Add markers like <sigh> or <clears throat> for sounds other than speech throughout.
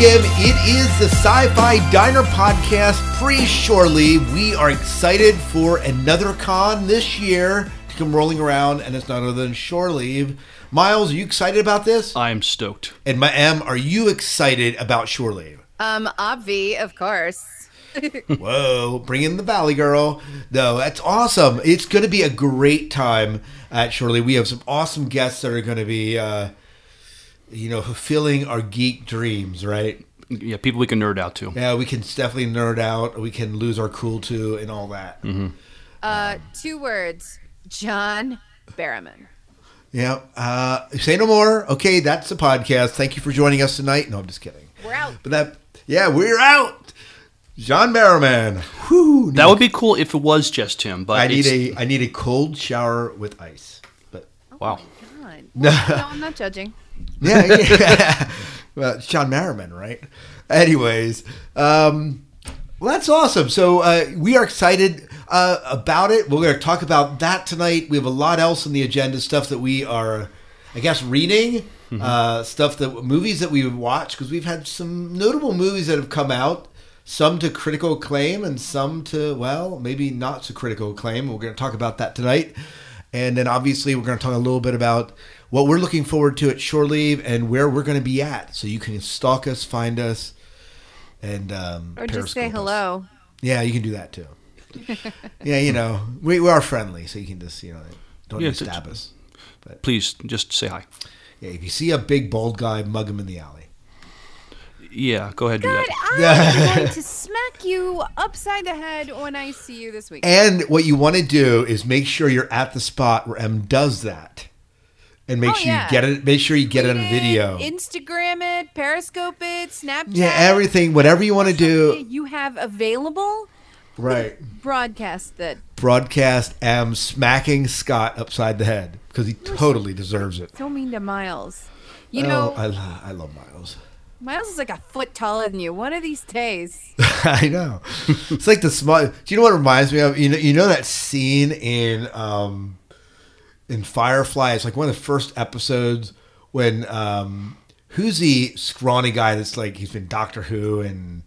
welcome. It is the Sci Fi Diner Podcast pre Shore Leave. We are excited for another con this year to come rolling around, and it's none other than Shore Leave. Miles, are you excited about this? I am stoked. And my M, are you excited about Shore Leave? Um, Obvi, of course. <laughs> Whoa, bring in the Valley Girl. No, that's awesome. It's going to be a great time at Shore Leave. We have some awesome guests that are going to be, uh, you know, fulfilling our geek dreams, right? Yeah, people we can nerd out to. Yeah, we can definitely nerd out. We can lose our cool to and all that. Uh, two words. John Barrowman. Yeah. Uh, say no more. Okay, that's the podcast. Thank you for joining us tonight. No, I'm just kidding. We're out. But that, yeah, we're out. John Barrowman. Whew. That would be cool if it was just him, but I need a I need a cold shower with ice. But wow. God. <laughs> Well, no, I'm not judging. Yeah, yeah. <laughs> well, John Merriman, right? Anyways, um, well, that's awesome. So uh, we are excited uh, about it. We're going to talk about that tonight. We have a lot else on the agenda, stuff that we are, I guess, reading, uh, stuff that movies that we watch because we've had some notable movies that have come out. Some to critical acclaim and some to well, maybe not to critical acclaim. We're going to talk about that tonight. And then obviously we're going to talk a little bit about what we're looking forward to at Shore Leave and where we're going to be at. So you can stalk us, find us, and um, Or just say Periscope us. hello. Yeah, you can do that too. <laughs> yeah, you know we, we are friendly, so you can just you know don't Yeah, stab us. But Please just say hi. Yeah, if you see a big bald guy, mug him in the alley. Yeah, go ahead do God, that. <laughs> I'm going to smack you upside the head when I see you this week. And what you want to do is make sure you're at the spot where M does that, and make Oh, sure yeah. you get it. Make sure you get it on Tweet video. Instagram it, Periscope it, Snapchat. yeah, everything, whatever you want to do. You have available. Right. Broadcast that. broadcast M smacking Scott upside the head because he totally deserves it. So mean to Miles. You know, oh, I, I love Miles. Miles is like a foot taller than you. One of these days. <laughs> I know. It's like the small. Do you know what it reminds me of? You know, you know that scene in um, in Firefly. It's like one of the first episodes when um, who's the scrawny guy that's like he's been Doctor Who and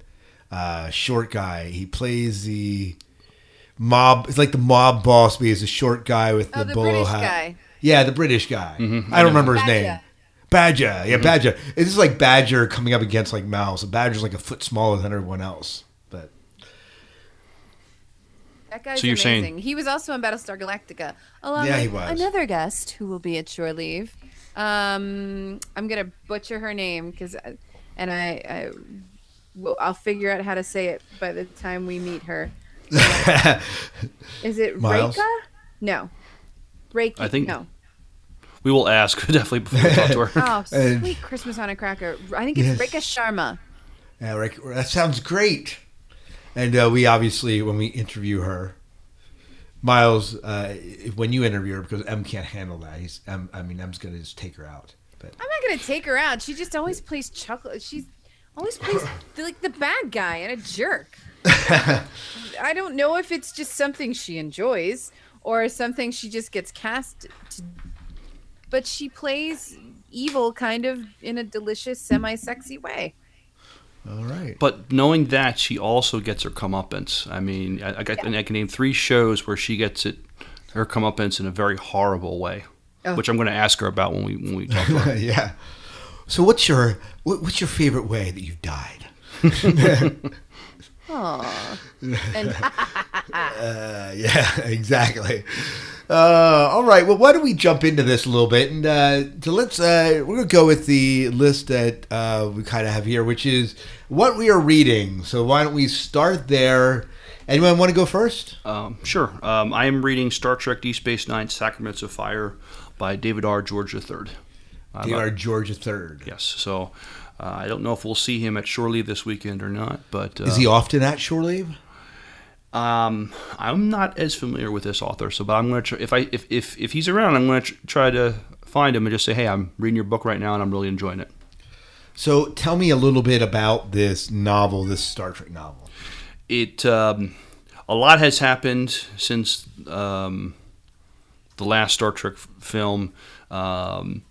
uh, short guy. He plays the mob. It's like the mob boss, but he's a short guy with Oh, the, the bolo British hat. guy. Yeah, the British guy. I don't remember his Badger. name. Badger, yeah, Badger. It's just like Badger coming up against like Mouse. And Badger's like a foot smaller than everyone else. But That guy's So you're saying- he was also on Battlestar Galactica, along Yeah, with he was. another guest who will be at shore leave. Um, I'm gonna butcher her name because, and I, I will, I'll figure out how to say it by the time we meet her. <laughs> Is it Miles? Reika? No, Reiki. I think- no. We will ask <laughs> definitely before we talk to her. <laughs> Oh, sweet Christmas on a cracker. I think it's Yes. Rekha Sharma. yeah, Rick, that sounds great. And uh, we obviously, when we interview her, Miles, uh, when you interview her, because M can't handle that. He's, M, I mean, M's gonna just take her out. But I'm not gonna take her out. She just always plays chocolate. She's always plays <laughs> like the bad guy and a jerk. <laughs> I don't know if it's just something she enjoys or something she just gets cast to. But she plays evil kind of in a delicious, semi-sexy way. All right. But knowing that, she also gets her comeuppance. I mean, I, I, got, and I can name three shows where she gets it, her comeuppance in a very horrible way, Oh. which I'm going to ask her about when we when we talk to her. <laughs> yeah. So what's your what, what's your favorite way that you've died? <laughs> Aww. And <laughs> Uh, yeah, exactly. Uh, all right. Well, why don't we jump into this a little bit? And uh, so let's, uh, we're going to go with the list that uh, we kind of have here, which is what we are reading. So why don't we start there? Anyone want to go first? Um, sure. Um, I am reading Star Trek Deep Space Nine Sacraments of Fire by David R. George III. Uh, You are George III. Yes. So uh, I don't know if we'll see him at shore leave this weekend or not, but uh, Is he often at shore leave? Um, I'm not as familiar with this author, so but I'm gonna try, if I if, if if he's around, I'm gonna tr- try to find him and just say, hey, I'm reading your book right now and I'm really enjoying it. So tell me a little bit about this novel, this Star Trek novel. It um, a lot has happened since um, the last Star Trek f- film. Um,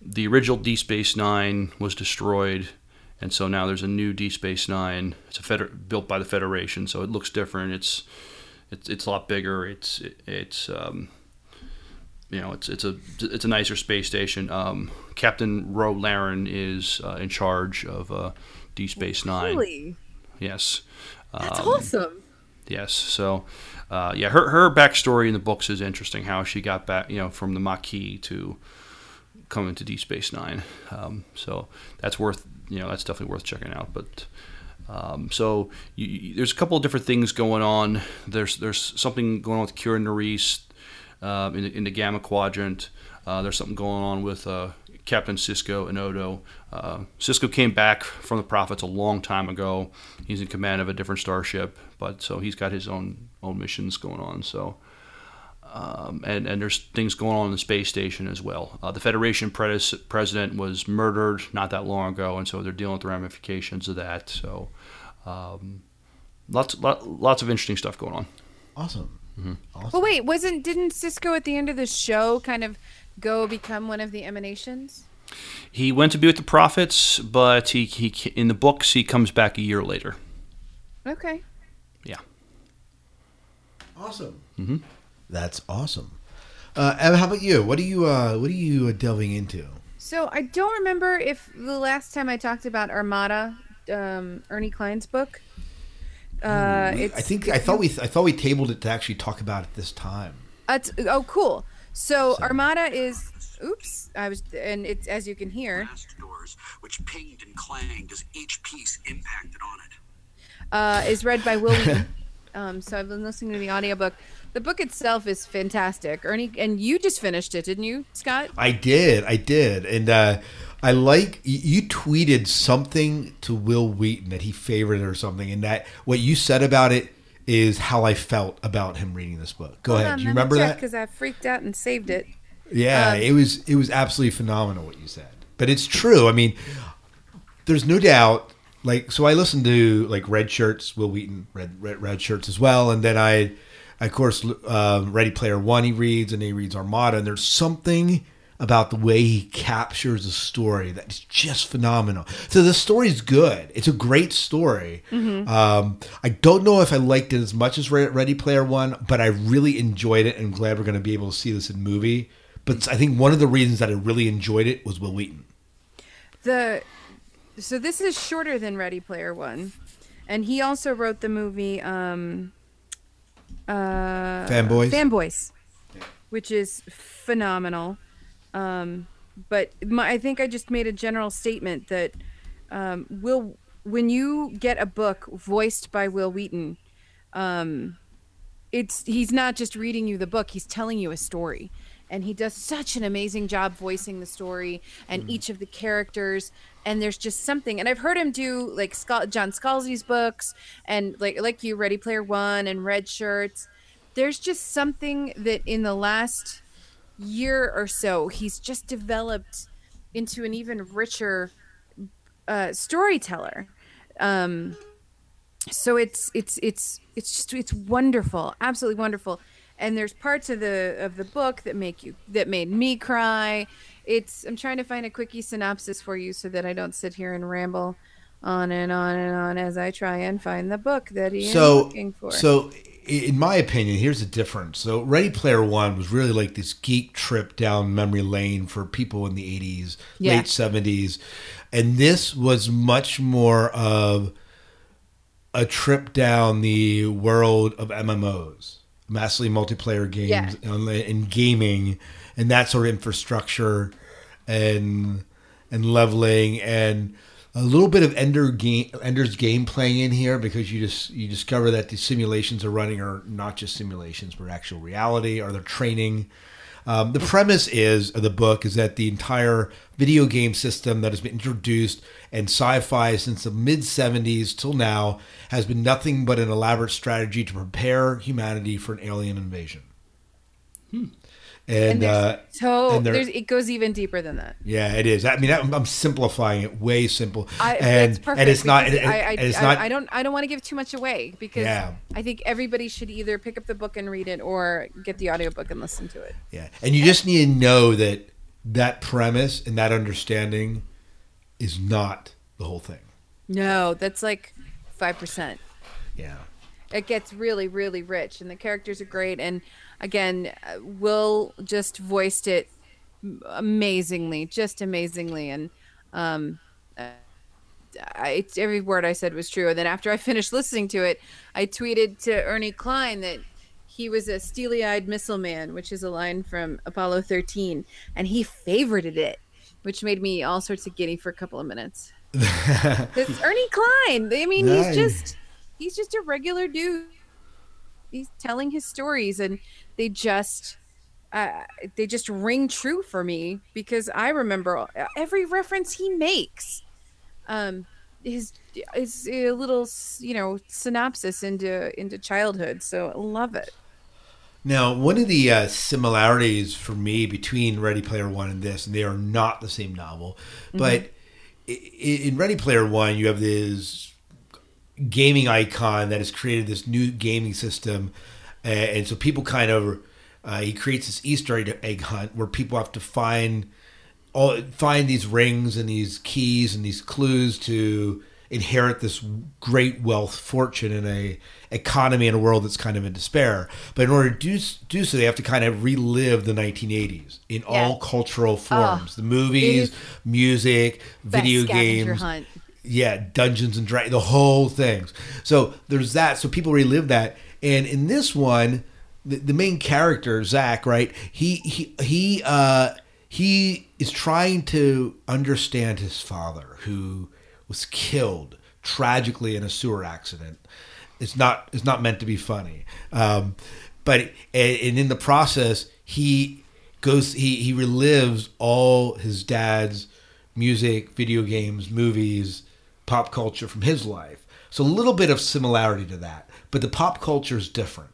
the original Deep Space Nine was destroyed, and so now there's a new Deep Space Nine. It's a feder- built by the Federation, so it looks different. It's it's it's a lot bigger. It's it's um, you know it's it's a it's a nicer space station. Um, Captain Ro Laren is uh, in charge of uh, Deep Space Nine. Really? Yes. That's Um, awesome. Yes. So, uh, yeah, her her backstory in the books is interesting. How she got back, you know, from the Maquis to coming to Deep Space Nine. Um, so that's worth, you know, that's definitely worth checking out. But um, so you, there's a couple of different things going on. There's there's something going on with Kira Nerys um, in, the, in the Gamma Quadrant. Uh, there's something going on with uh, Captain Sisko and Odo. Uh, Sisko came back from the Prophets a long time ago. He's in command of a different starship, but so he's got his own own missions going on. So. Um, and, and there's things going on in the space station as well. Uh, the Federation pres- president was murdered not that long ago, and so they're dealing with the ramifications of that. So, um, lots lot, lots of interesting stuff going on. Awesome. Mm-hmm. Awesome. Well, wait, wasn't didn't Sisko at the end of the show kind of go become one of the emanations? He went to be with the prophets, but he, he in the books he comes back a year later. Okay. Yeah. Awesome. Mhm. That's awesome. Uh, Evan, how about you? What are you uh, What are you uh, delving into? So I don't remember if the last time I talked about Armada, um, Ernie Cline's book. Uh, it's, I think I thought we I thought we tabled it to actually talk about it this time. Uh, oh, cool. So Armada is. Oops, I was, and it's as you can hear. doors, which pinged and clanged as each piece impacted on it. uh, is read by Will <laughs> um, so I've been listening to the audiobook. The book itself is fantastic. Ernie, and you just finished it, didn't you, Scott? I did, I did, and uh, I like you tweeted something to Wil Wheaton that he favored or something, and that what you said about it is how I felt about him reading this book. Go ahead. Do you remember that? Because I freaked out and saved it. Yeah, Um, it was it was absolutely phenomenal what you said. But it's true. I mean, there's no doubt. Like, so I listened to like Red Shirts, Wil Wheaton, Red Red, Red Shirts as well, and then I, of course, um, Ready Player One he reads, and he reads Armada, and there's something about the way he captures a story that is just phenomenal. So the story's good. It's a great story. Um, I don't know if I liked it as much as Ready Player One, but I really enjoyed it, and I'm glad we're going to be able to see this in movie. But I think one of the reasons that I really enjoyed it was Wil Wheaton. The so this is shorter than Ready Player One, and he also wrote the movie um, uh, Fanboys? Fanboys, which is phenomenal. Um, but my, I think I just made a general statement that um, Will, when you get a book voiced by Wil Wheaton, um, it's he's not just reading you the book; he's telling you a story, and he does such an amazing job voicing the story and each of the characters. And there's just something, and I've heard him do like Scott, John Scalzi's books, and like like you, Ready Player One and Red Shirts. There's just something that in the last year or so, he's just developed into an even richer uh, storyteller. Um, so it's it's it's it's just it's wonderful, absolutely wonderful. And there's parts of the of the book that make you that made me cry. It's I'm trying to find a quickie synopsis for you so that I don't sit here and ramble on and on and on as I try and find the book that he so, is looking for. so in my opinion, here's the difference. So, Ready Player One was really like this geek trip down memory lane for people in the 80s, Yeah. late 70s, and this was much more of a trip down the world of MMOs, massively multiplayer games, Yeah. and, and gaming, and that sort of infrastructure, and and leveling, and a little bit of Ender game, Ender's game playing in here because you just you discover that the simulations are running are not just simulations but actual reality, or they're training. Um, the premise is of the book is that the entire video game system that has been introduced in sci-fi since the mid 70s till now has been nothing but an elaborate strategy to prepare humanity for an alien invasion. And, and there's, uh, so and it goes even deeper than that. yeah, it is. I mean, I'm, I'm simplifying it way simple, I, and and it's not. And, I, I, and it's I, not. I don't. I don't want to give too much away because Yeah. I think everybody should either pick up the book and read it or get the audiobook and listen to it. Yeah, and you just need to know that that premise and that understanding is not the whole thing. No, that's like five percent. Yeah. It gets really, really rich, and the characters are great. And again, Will just voiced it amazingly, just amazingly, and um, I, every word I said was true. And then after I finished listening to it, I tweeted to Ernie Cline that he was a steely-eyed missile man, which is a line from Apollo 13, and he favorited it, which made me all sorts of giddy for a couple of minutes. <laughs> It's Ernie Cline. I mean, Nice. he's just he's just a regular dude. He's telling his stories, and they just uh, they just ring true for me because I remember every reference he makes. Um, his his a little you know synopsis into into childhood. So I love it. Now, one of the uh, similarities for me between Ready Player One and this, and they are not the same novel, but i- i- in Ready Player One, you have this gaming icon that has created this new gaming system, uh, and so people kind of uh, he creates this Easter egg- hunt where people have to find all find these rings and these keys and these clues to inherit this great wealth fortune in a economy in a world that's kind of in despair. But in order to do, do so they have to kind of relive the 1980s in all cultural forms. The movies music video games. Yeah, Dungeons and Dragons, the whole things. So there's that. So people relive that. And in this one, the, the main character Zach, right? He he he uh, he is trying to understand his father, who was killed tragically in a sewer accident. It's not it's not meant to be funny, um, but and, and in the process, he goes he he relives all his dad's music, video games, movies, pop culture from his life. So a little bit of similarity to that, but the pop culture is different.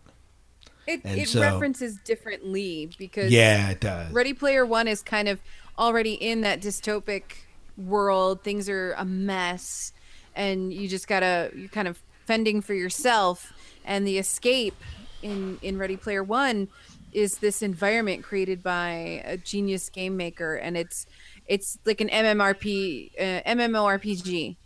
It, it so- references differently because Yeah, it does. Ready Player One is kind of already in that dystopic world. Things are a mess, and you just gotta you're kind of fending for yourself. And the escape in in Ready Player One is this environment created by a genius game maker, and it's it's like an MMRP uh, MMORPG.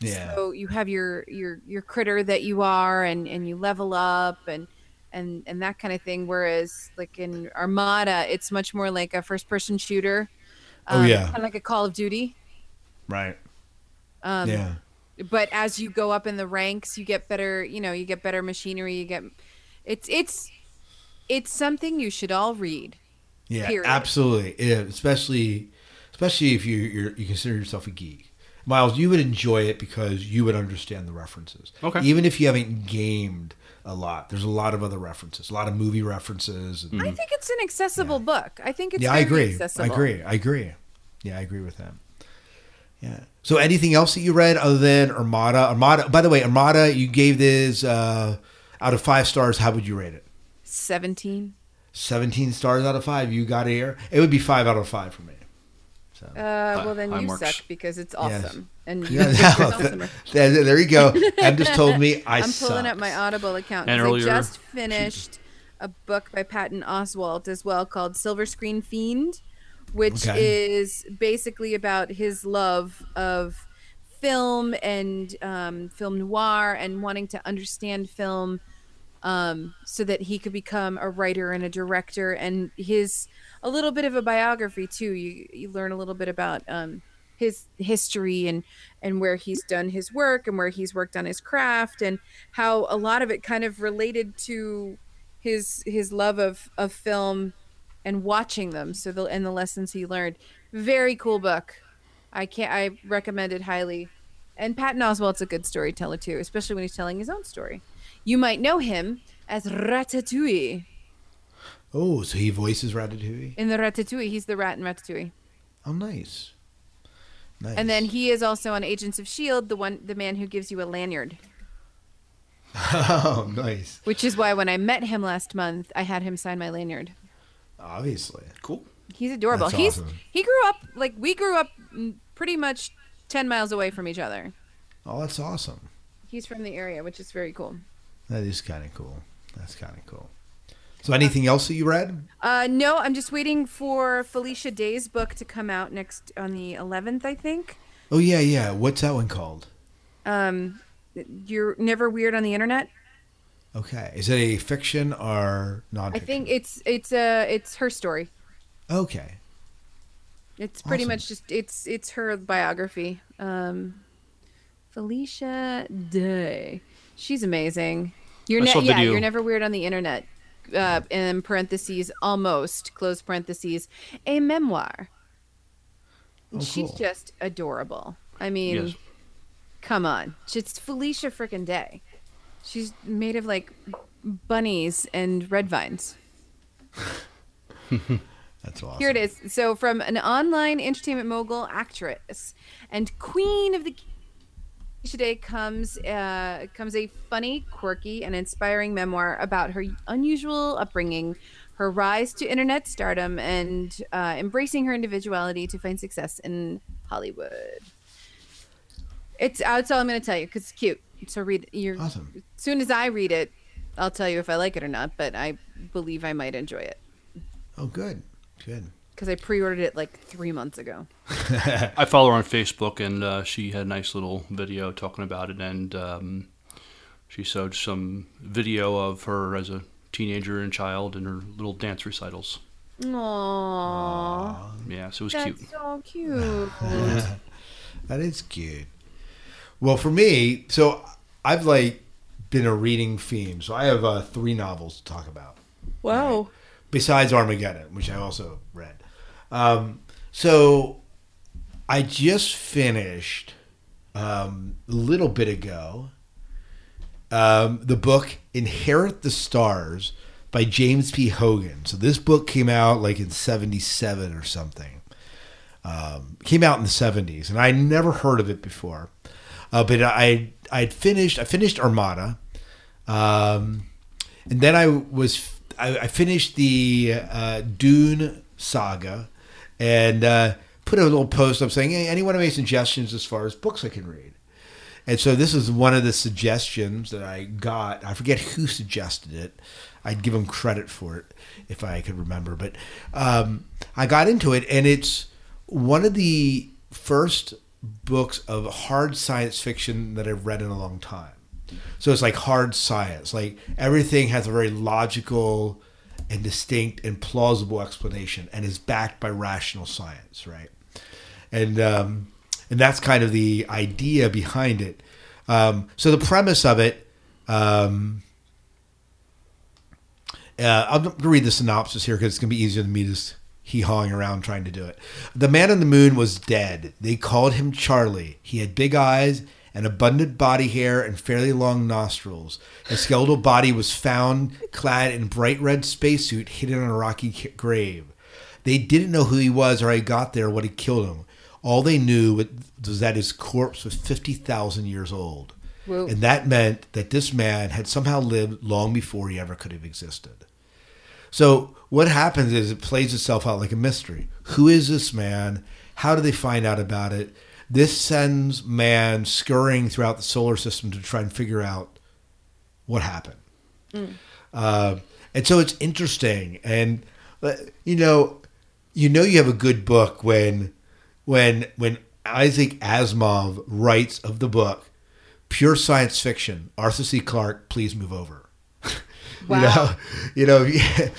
Yeah. So you have your your your critter that you are, and and you level up and and and that kind of thing. Whereas like in Armada, it's much more like a first person shooter. Oh, yeah. kind of like a Call of Duty. Right. Um, yeah. But as you go up in the ranks, you get better. You know, you get better machinery. You get it's it's it's something you should all read. Yeah, period. absolutely. Yeah, especially, especially if you you're, you consider yourself a geek, Miles. You would enjoy it because you would understand the references. Okay. Even if you haven't gamed a lot, there's a lot of other references, a lot of movie references. And, I think it's an accessible book. I think it's yeah, I agree. Accessible. I agree. I agree. Yeah, I agree with that. Yeah. So, anything else that you read other than Armada? Armada. By the way, Armada, you gave this uh, out of five stars. How would you rate it? Seventeen. 17 stars out of five. You got here. It would be five out of five for me. So. Uh, well, then you marks. suck because it's Yes. awesome. And <laughs> Yeah, no, awesomer. there, there you go. Em just told me <laughs> I I'm suck. pulling up my Audible account And because I just finished a book by Patton Oswalt as well called Silver Screen Fiend, which Okay. is basically about his love of film and um, film noir and wanting to understand film um, so that he could become a writer and a director. And his a little bit of a biography too. You you learn a little bit about um, his history and and where he's done his work and where he's worked on his craft and how a lot of it kind of related to his his love of of film and watching them. So the and the lessons he learned. Very cool book. I can't i recommend it highly. And patton oswalt's a good storyteller too especially when he's telling his own story you might know him as ratatouille Oh, so he voices Ratatouille. in the ratatouille he's the rat in ratatouille Oh, nice. Nice. and then he is also on agents of shield the one the man who gives you a lanyard <laughs> oh, nice. which is why when i met him last month i had him sign my lanyard Obviously. Cool. He's adorable. That's He's awesome. he grew up like we grew up pretty much ten miles away from each other. Oh, that's awesome. He's from the area, which is very cool. That is kind of cool. That's kind of cool. So, anything else that you read? Uh, no, I'm just waiting for Felicia Day's book to come out next on the 11th, I think. Oh, yeah, yeah. What's that one called? Um, you're never weird on the internet. Okay. Is it a fiction or nonfiction? I think it's it's uh it's her story. Okay. It's pretty Awesome. much just it's it's her biography. Um, Felicia Day, she's amazing. You're ne- yeah, you're never weird on the internet. Uh, in parentheses, almost close parentheses, a memoir. Oh, she's cool. just adorable. I mean, Yes. come on, it's Felicia frickin' Day. She's made of like bunnies and red vines. <laughs> That's awesome. Here it is. So, from an online entertainment mogul, actress, and queen of the today comes uh, comes a funny, quirky, and inspiring memoir about her unusual upbringing, her rise to internet stardom, and uh, embracing her individuality to find success in Hollywood. It's that's all I'm going to tell you because it's cute. So read. You're Awesome. as soon as I read it, I'll tell you if I like it or not. But I believe I might enjoy it Oh, good. Good. Because I pre-ordered it like three months ago. <laughs> I follow her on Facebook, and uh, she had a nice little video talking about it, and um, she showed some video of her as a teenager and child and her little dance recitals. Aww, Yeah, so it was that's cute. so cute. <laughs> That is cute. Well, for me, so I've like been a reading theme. So I have uh, three novels to talk about. wow. besides Armageddon, which I also read. Um, so I just finished um, a little bit ago um, the book Inherit the Stars by James P. Hogan. So this book came out like in 77 or something. Um, came out in the 70s, and I never heard of it before. Uh, but I I'd finished I finished Armada, um, and then I was I, I finished the uh, Dune saga, and uh, put a little post up saying, "Hey, anyone have any suggestions as far as books I can read?" And so this is one of the suggestions that I got. I forget who suggested it. I'd give them credit for it if I could remember. But um, I got into it, and it's one of the first books of hard science fiction that I've read in a long time. So it's like hard science. Like everything has a very logical and distinct and plausible explanation, and is backed by rational science, right? and um, and that's kind of the idea behind it. Um, so the premise of it, um, uh, I'm going to read the synopsis here because it's going to be easier than me just hee hawing around trying to do it. The man on the moon was dead. They called him Charlie. He had big eyes, and abundant body hair, and fairly long nostrils. His skeletal body was found clad in bright red spacesuit hidden in a rocky grave. They didn't know who he was or how he got there, or what had killed him. All they knew was that his corpse was 50,000 years old. Whoa. And that meant that this man had somehow lived long before he ever could have existed. So what happens is it plays itself out like a mystery. Who is this man? How do they find out about it? This sends man scurrying throughout the solar system to try and figure out what happened. Uh, and so it's interesting, and uh, you know, you know, you have a good book when, when, when Isaac Asimov writes of the book, pure science fiction. Arthur C. Clarke, please move over. <laughs> Wow. You know, you <laughs> know,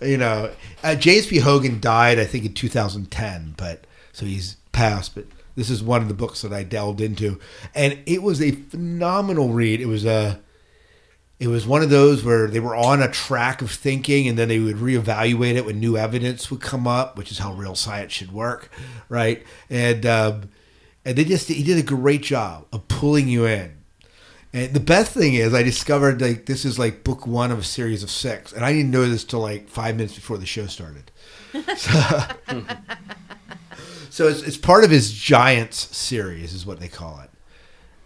you know. Uh, James P. Hogan died, I think, in 2010, but so he's passed. But this is one of the books that I delved into, and it was a phenomenal read. It was a it was one of those where they were on a track of thinking and then they would reevaluate it when new evidence would come up, which is how real science should work, right? And um, and they just he did a great job of pulling you in. And the best thing is, I discovered like this is like book one of a series of six, and I didn't know this till like five minutes before the show started. <laughs> So, so it's, it's part of his Giants series, is what they call it.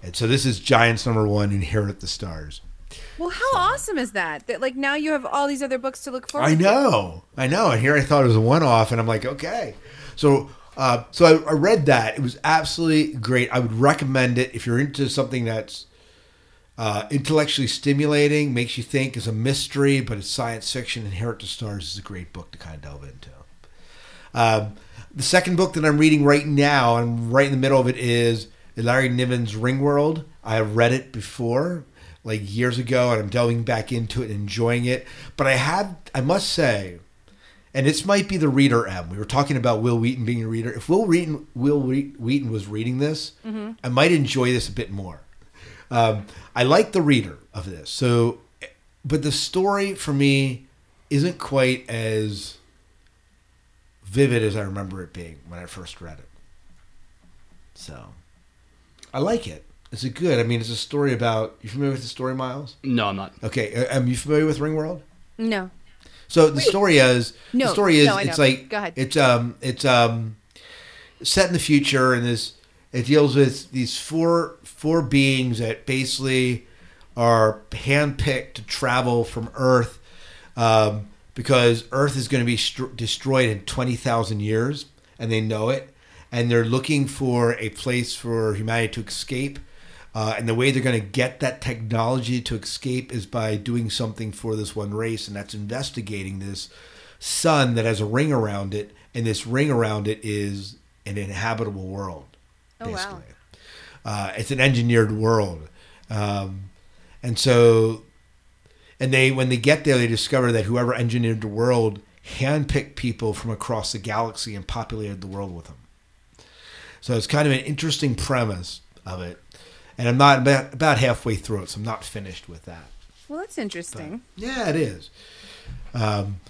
And so this is Giants number one, Inherit the Stars. Well, how awesome is that? That like now you have all these other books to look forward I to. know, I know. And here I thought it was a one-off, and I'm like, okay. So, uh, so I, I read that. It was absolutely great. I would recommend it if you're into something that's uh, intellectually stimulating, makes you think, is a mystery, but it's science fiction. Inherit the Stars is a great book to kind of delve into. Um, the second book that I'm reading right now, I'm right in the middle of it, is Larry Niven's Ringworld. I have read it before, like years ago, and I'm delving back into it and enjoying it. But I have, I must say, and this might be the reader M. We were talking about Wil Wheaton being a reader. If Wil Wheaton, Wil Wheaton was reading this, I might enjoy this a bit more. Um, I like the reader of this. So, but the story for me isn't quite as vivid as I remember it being when I first read it. So, I like it. it. Is it good? I mean, it's a story about. You familiar with the story, Miles? No, I'm not. Okay, uh, am you familiar with Ringworld? No. So the story is No, the story is no, I it's know. like Go ahead. it's um it's um set in the future and this it deals with these four four beings that basically are handpicked to travel from Earth um, because Earth is going to be str- destroyed in twenty thousand years and they know it and they're looking for a place for humanity to escape. Uh, and the way they're going to get that technology to escape is by doing something for this one race, and that's investigating this sun that has a ring around it, and this ring around it is an inhabitable world, Oh, wow. basically. Uh, it's an engineered world, um, and so, and they when they get there, they discover that whoever engineered the world handpicked people from across the galaxy and populated the world with them. So it's kind of an interesting premise of it, and I'm not about, about halfway through it, so I'm not finished with that. Well, that's interesting. Yeah, it is. Um,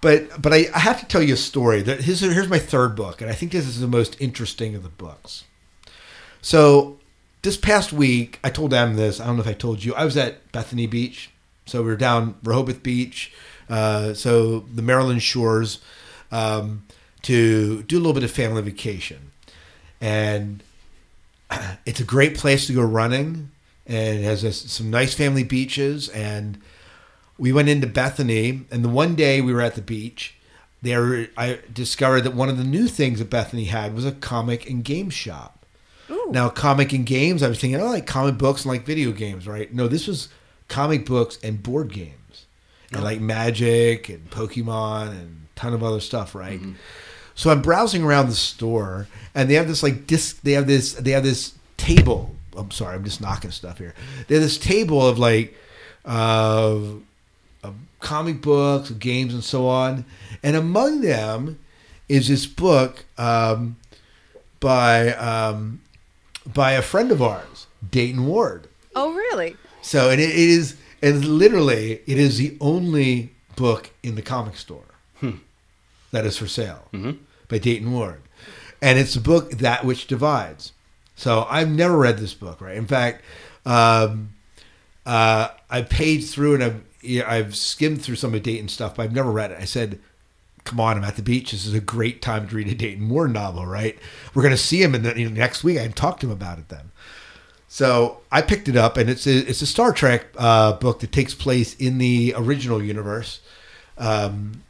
but but I, I have to tell you a story. That here's, here's my third book, and I think this is the most interesting of the books. So this past week, I told them this. I don't know if I told you. I was at Bethany Beach. So we were down Rehoboth Beach, uh, so the Maryland shores, um, to do a little bit of family vacation, and <clears throat> it's a great place to go running, and it has a, some nice family beaches. And we went into Bethany, and the one day we were at the beach, there I discovered that one of the new things that Bethany had was a comic and game shop. Ooh. Now, comic and games, I was thinking, oh, like comic books and like video games, right? No, this was comic books and board games, and like Magic and Pokemon and a ton of other stuff, right? So I'm browsing around the store, and they have this like disc. They have this. They have this table. I'm sorry, I'm just knocking stuff here. They have this table of like, uh, of comic books, games, and so on. And among them is this book um, by um, by a friend of ours, Dayton Ward. Oh, really? So and it, it is and literally it is the only book in the comic store that is for sale by Dayton Ward, and it's a book that which divides. So I've never read this book, right? In fact, um, uh, I paged through and I've I've skimmed through some of Dayton stuff, but I've never read it. I said, "Come on, I'm at the beach. This is a great time to read a Dayton Ward novel, right? We're going to see him in the you know, next week. I can talk to him about it then." So I picked it up, and it's a, it's a Star Trek uh, book that takes place in the original universe, um,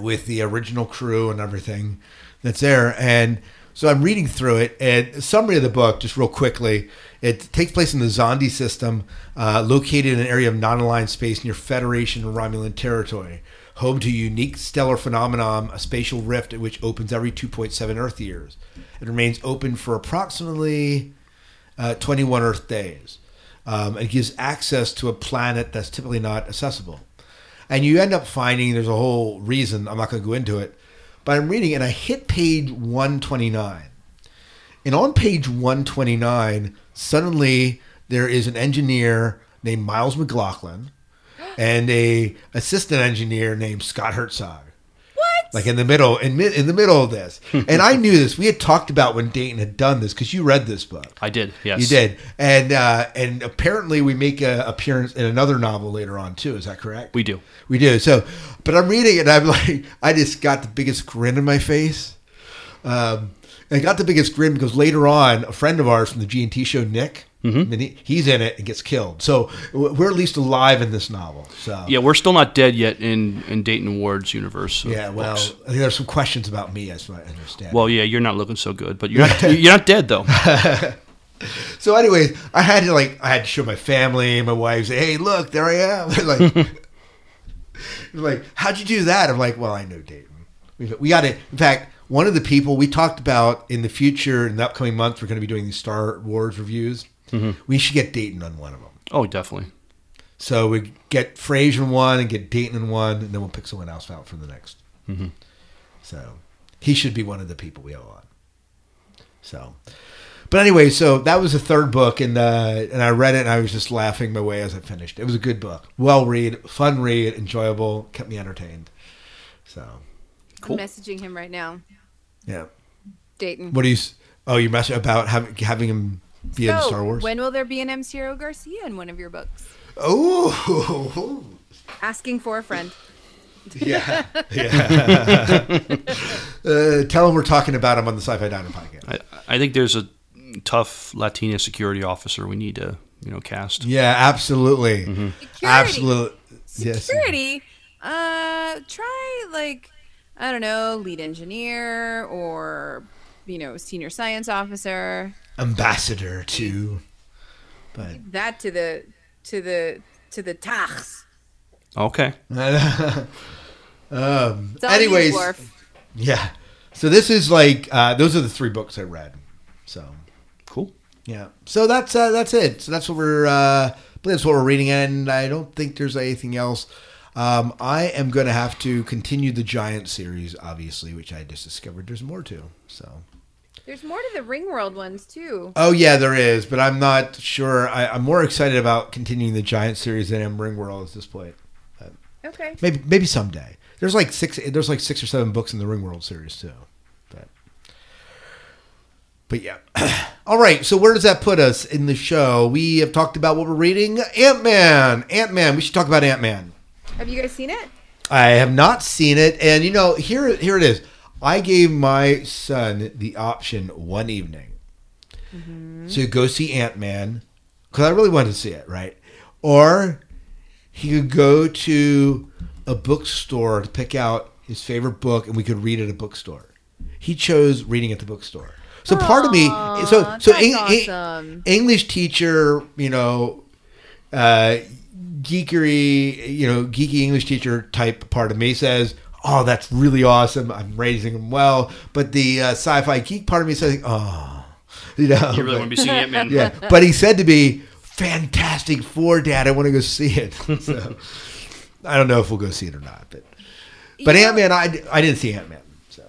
with the original crew and everything that's there. And so I'm reading through it, and summary of the book, just real quickly. It takes place in the Zondi system, uh, located in an area of non-aligned space near Federation Romulan territory, home to a unique stellar phenomenon, a spatial rift which opens every 2.7 Earth years. It remains open for approximately uh, 21 Earth days. Um, it gives access to a planet that's typically not accessible. And you end up finding there's a whole reason, I'm not going to go into it, but I'm reading and I hit page 129. And on page 129, suddenly there is an engineer named Miles McLaughlin <gasps> and a assistant engineer named Scott Herzog What? like in the middle in, mid, in the middle of this. <laughs> And i knew this. We had talked about when dayton had done this because you read this book. I did. Yes, you did. And uh, and apparently we make a appearance in another novel later on too. Is that correct? We do. we do. So but i'm reading it and i'm <laughs> like i just got the biggest grin on my face. Um, and I got the biggest grin because later on a friend of ours from the g&t show nick Mm-hmm. and he, he's in it and gets killed so we're at least alive in this novel so Yeah, we're still not dead yet in in Dayton Ward's universe. yeah well books. There's some questions about me as I understand Well, yeah, you're not looking so good, but you're not <laughs> you're not dead though. <laughs> So, anyways, I had to like I had to show my family, my wife, say, "Hey, look, there I am." <laughs> like, like, how'd you do that? I'm like, well, I know Dayton. We got it. In fact, one of the people we talked about in the future in the upcoming month, We're going to be doing these Star Wars reviews. We should get Dayton on one of them. Oh, definitely. So we get Frazier in one and get Dayton in one, and then we'll pick someone else out for the next. So he should be one of the people we have on. So, but anyway, so that was the third book, and uh, and I read it, and I was just laughing my way as I finished. It was a good book, well read, fun read, enjoyable, kept me entertained. So Cool. I'm messaging him right now. yeah, Dayton. what do you? Oh, you're messing about having having him be in So, Star Wars. When will there be an M. Ciro Garcia in one of your books? oh, Asking for a friend. yeah, yeah. <laughs> uh, tell him we're talking about him on the Sci-Fi Diner podcast. I, I think there's a tough Latina security officer we need to you know cast. Yeah, absolutely. Security. Absolutely. Yes. Security. Uh, try like I don't know, lead engineer or you know, senior science officer. Ambassador to. But That to the to the to the tax. Okay. <laughs> um, It's anyways, Worf. yeah. So this is like uh, those are the three books I read. So Cool. yeah. So that's uh, that's it. So that's what we're uh, I believe that's what we're reading, and I don't think there's anything else. Um, I am going to have to continue the Giant series, obviously, which I just discovered there's more to. So. There's more to the Ring World ones too. Oh yeah, there is, but I'm not sure. I, I'm more excited about continuing the Giant series than I am Ring World at this point. Okay. Maybe maybe someday. There's like six. There's like six or seven books in the Ring World series too. But but yeah. <clears throat> All right. So where does that put us in the show? We have talked about what we're reading. Ant Man. Ant Man. We should talk about Ant Man. Have you guys seen it? I have not seen it, and you know here here it is. I gave my son the option one evening to go see Ant Man because I really wanted to see it, right? Or he could go to a bookstore to pick out his favorite book, and we could read at a bookstore. He chose reading at the bookstore. So part of me, so so Eng- awesome. English teacher, you know, uh, geekery, you know, geeky English teacher type part of me says, "Oh, that's really awesome. I'm raising him well." But the uh, sci-fi geek part of me says, "Oh, <laughs> you know." You really want to be seeing Ant Man? yeah, but he said to me, "Fantastic Four, Dad. I want to go see it." <laughs> So I don't know if we'll go see it or not, but but You Ant Man, I, I didn't see Ant Man. So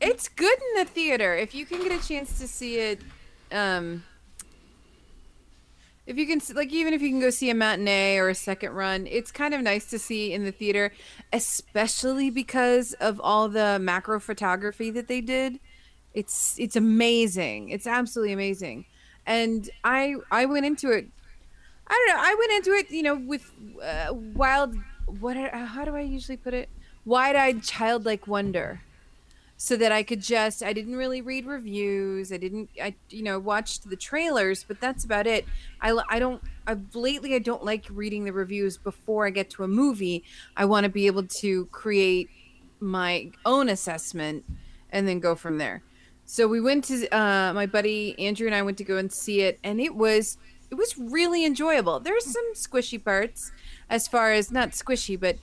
It's good in the theater if you can get a chance to see it. Um, if you can, like, even if you can go see a matinee or a second run, it's kind of nice to see in the theater, especially because of all the macro photography that they did. It's it's amazing. It's absolutely amazing, and I I went into it. I don't know. I went into it, you know, with uh, wild. What? How do I usually put it? Wide-eyed, childlike wonder so that I could just I didn't really read reviews. I didn't I you know watched the trailers, but that's about it. I I don't I lately I don't like reading the reviews before I get to a movie. I want to be able to create my own assessment and then go from there. So we went to uh, my buddy Andrew and I went to go and see it, and it was it was really enjoyable. There's some squishy parts, as far as not squishy, but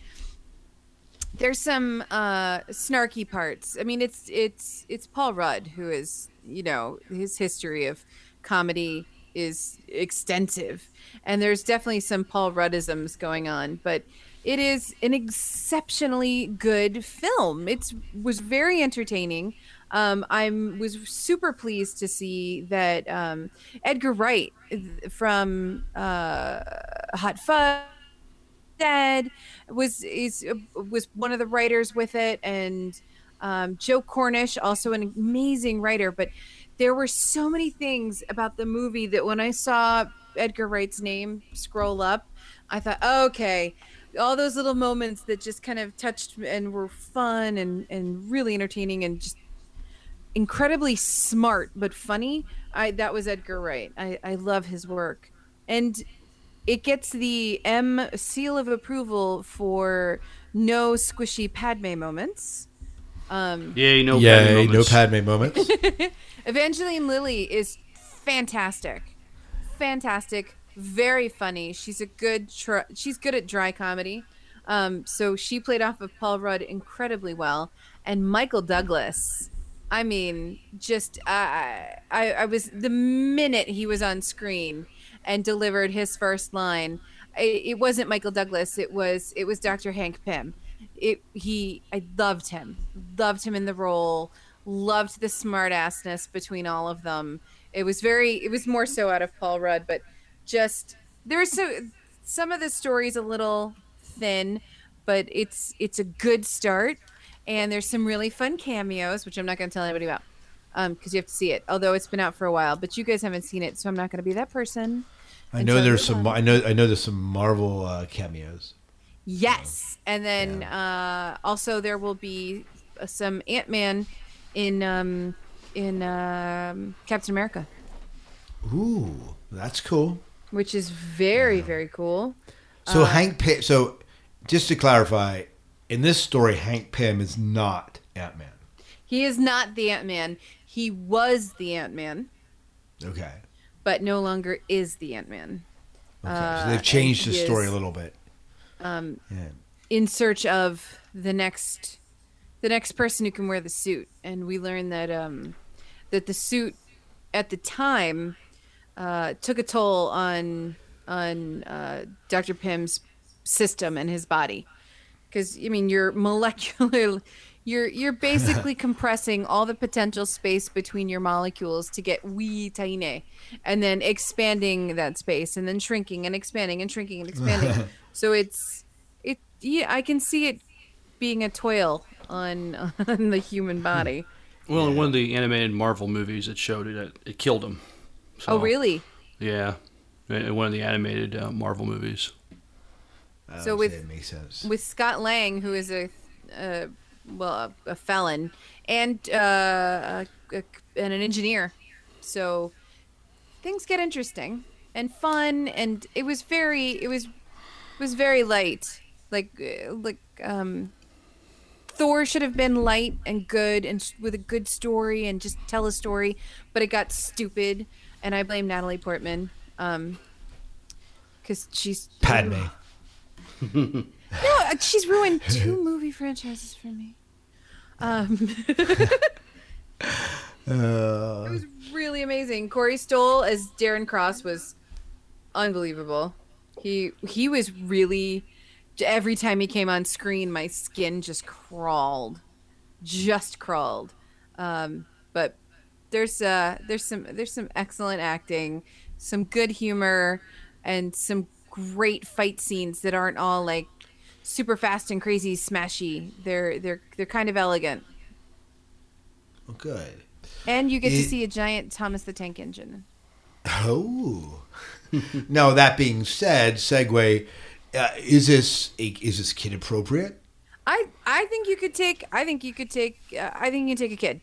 there's some uh snarky parts. I mean it's it's it's paul rudd who is you know his history of comedy is extensive. And there's definitely some paul ruddisms going on but it is an exceptionally good film. It's was very entertaining. Um, I'm was super pleased to see that um, Edgar Wright from uh, Hot Fuzz Dead was is was one of the writers with it, and um, Joe Cornish, also an amazing writer. But there were so many things about the movie that when I saw Edgar Wright's name scroll up, I thought, okay, all those little moments that just kind of touched and were fun and and really entertaining and just incredibly smart but funny. I that was Edgar Wright. I I love his work, and it gets the M seal of approval for no squishy Padme moments. Um, Yay, no yeah, no. Padme moments. <laughs> Evangeline Lilly is fantastic, fantastic, very funny. She's a good, tr- she's good at dry comedy. Um, so she played off of Paul Rudd incredibly well, and Michael Douglas I mean, just I, I, I was the minute he was on screen and delivered his first line. It, it wasn't Michael Douglas. It was it was Dr. Hank Pym. It he I loved him, loved him in the role, loved the smartassness between all of them. It was very it was more so out of Paul Rudd, but just there's so some of the stories a little thin, but it's it's a good start and there's some really fun cameos, which I'm not going to tell anybody about because you have to see it. Although it's been out for a while, but you guys haven't seen it, so I'm not going to be that person. I know there's some. it. I know. I know there's some Marvel uh, cameos. Yes, and then uh, also there will be uh, some Ant Man in um, in um, Captain America, Ooh, that's cool. which is very very cool. So Hank Pym. So just to clarify, in this story, Hank Pym is not Ant Man. He is not the Ant Man. He was the Ant Man, Okay. but no longer is the Ant Man. Okay. Uh, so they've changed the story is- a little bit. Um, Yeah. in search of the next the next person who can wear the suit and we learn that um that the suit at the time uh took a toll on on uh Dr. Pym's system and his body cuz I mean you're <laughs> molecular you're you're basically <laughs> compressing all the potential space between your molecules to get wee tiny and then expanding that space and then shrinking and expanding and shrinking and expanding <laughs> so it's it yeah i can see it being a toil on <laughs> on the human body Well, in one of the animated Marvel movies, it showed it. It, it killed him. So, oh really Yeah, in one of the animated uh, Marvel movies. So with- makes sense. with scott lang who is a uh, well a, a felon and uh, a, a, and an engineer so things get interesting and fun and it was very it was it was very light like uh, like um Thor should have been light and good and with a good story and just tell a story, but it got stupid, and I blame Natalie Portman, um, because she's Padme. <laughs> <laughs> no, uh, she's ruined <laughs> two movie franchises for me. Um, <laughs> Uh, it was really amazing. Corey Stoll as Darren Cross was unbelievable. He he was really every time he came on screen, my skin just crawled, just crawled. Um, but there's uh there's some there's some excellent acting, some good humor, and some great fight scenes that aren't all like super fast and crazy smashy. They're they're they're kind of elegant. oh, good. And you get to see a giant Thomas the Tank Engine. Oh. <laughs> now that being said, segue. Uh, is this a, is this kid appropriate? I I think you could take I think you could take uh, I think you can take a kid.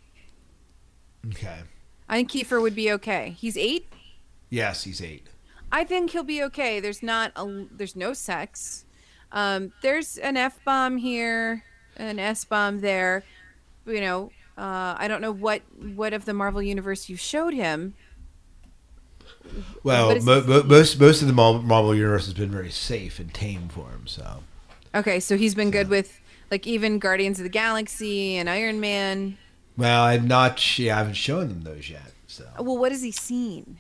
Okay. I think Kiefer would be okay. He's 8. Yes, he's eight. I think he'll be okay. There's not a there's no sex. Um there's an F bomb here, an S bomb there. You know, uh I don't know what what of the Marvel universe you showed him. Well, mo- mo- most most of the Marvel universe has been very safe and tame for him. So Okay, so he's been good with like even Guardians of the Galaxy and Iron Man. well, I'm not. Yeah, I haven't shown them those yet. So Well, what has he seen?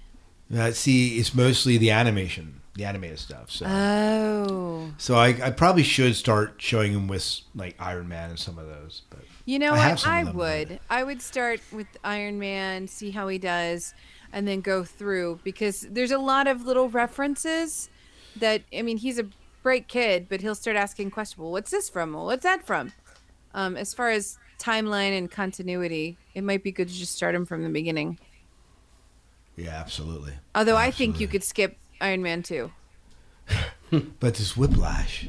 Uh, see, it's mostly the animation, the animated stuff. So Oh. so I, I probably should start showing him with like Iron Man and some of those. But You know I what? I would. I would start with Iron Man, see how he does, and then go through because there's a lot of little references that I mean, he's a bright kid, but he'll start asking questions. Well, what's this from? Well, what's that from? Um, as far as timeline and continuity, it might be good to just start him from the beginning. Yeah, absolutely. Although I think you could skip Iron Man too. <laughs> But this whiplash,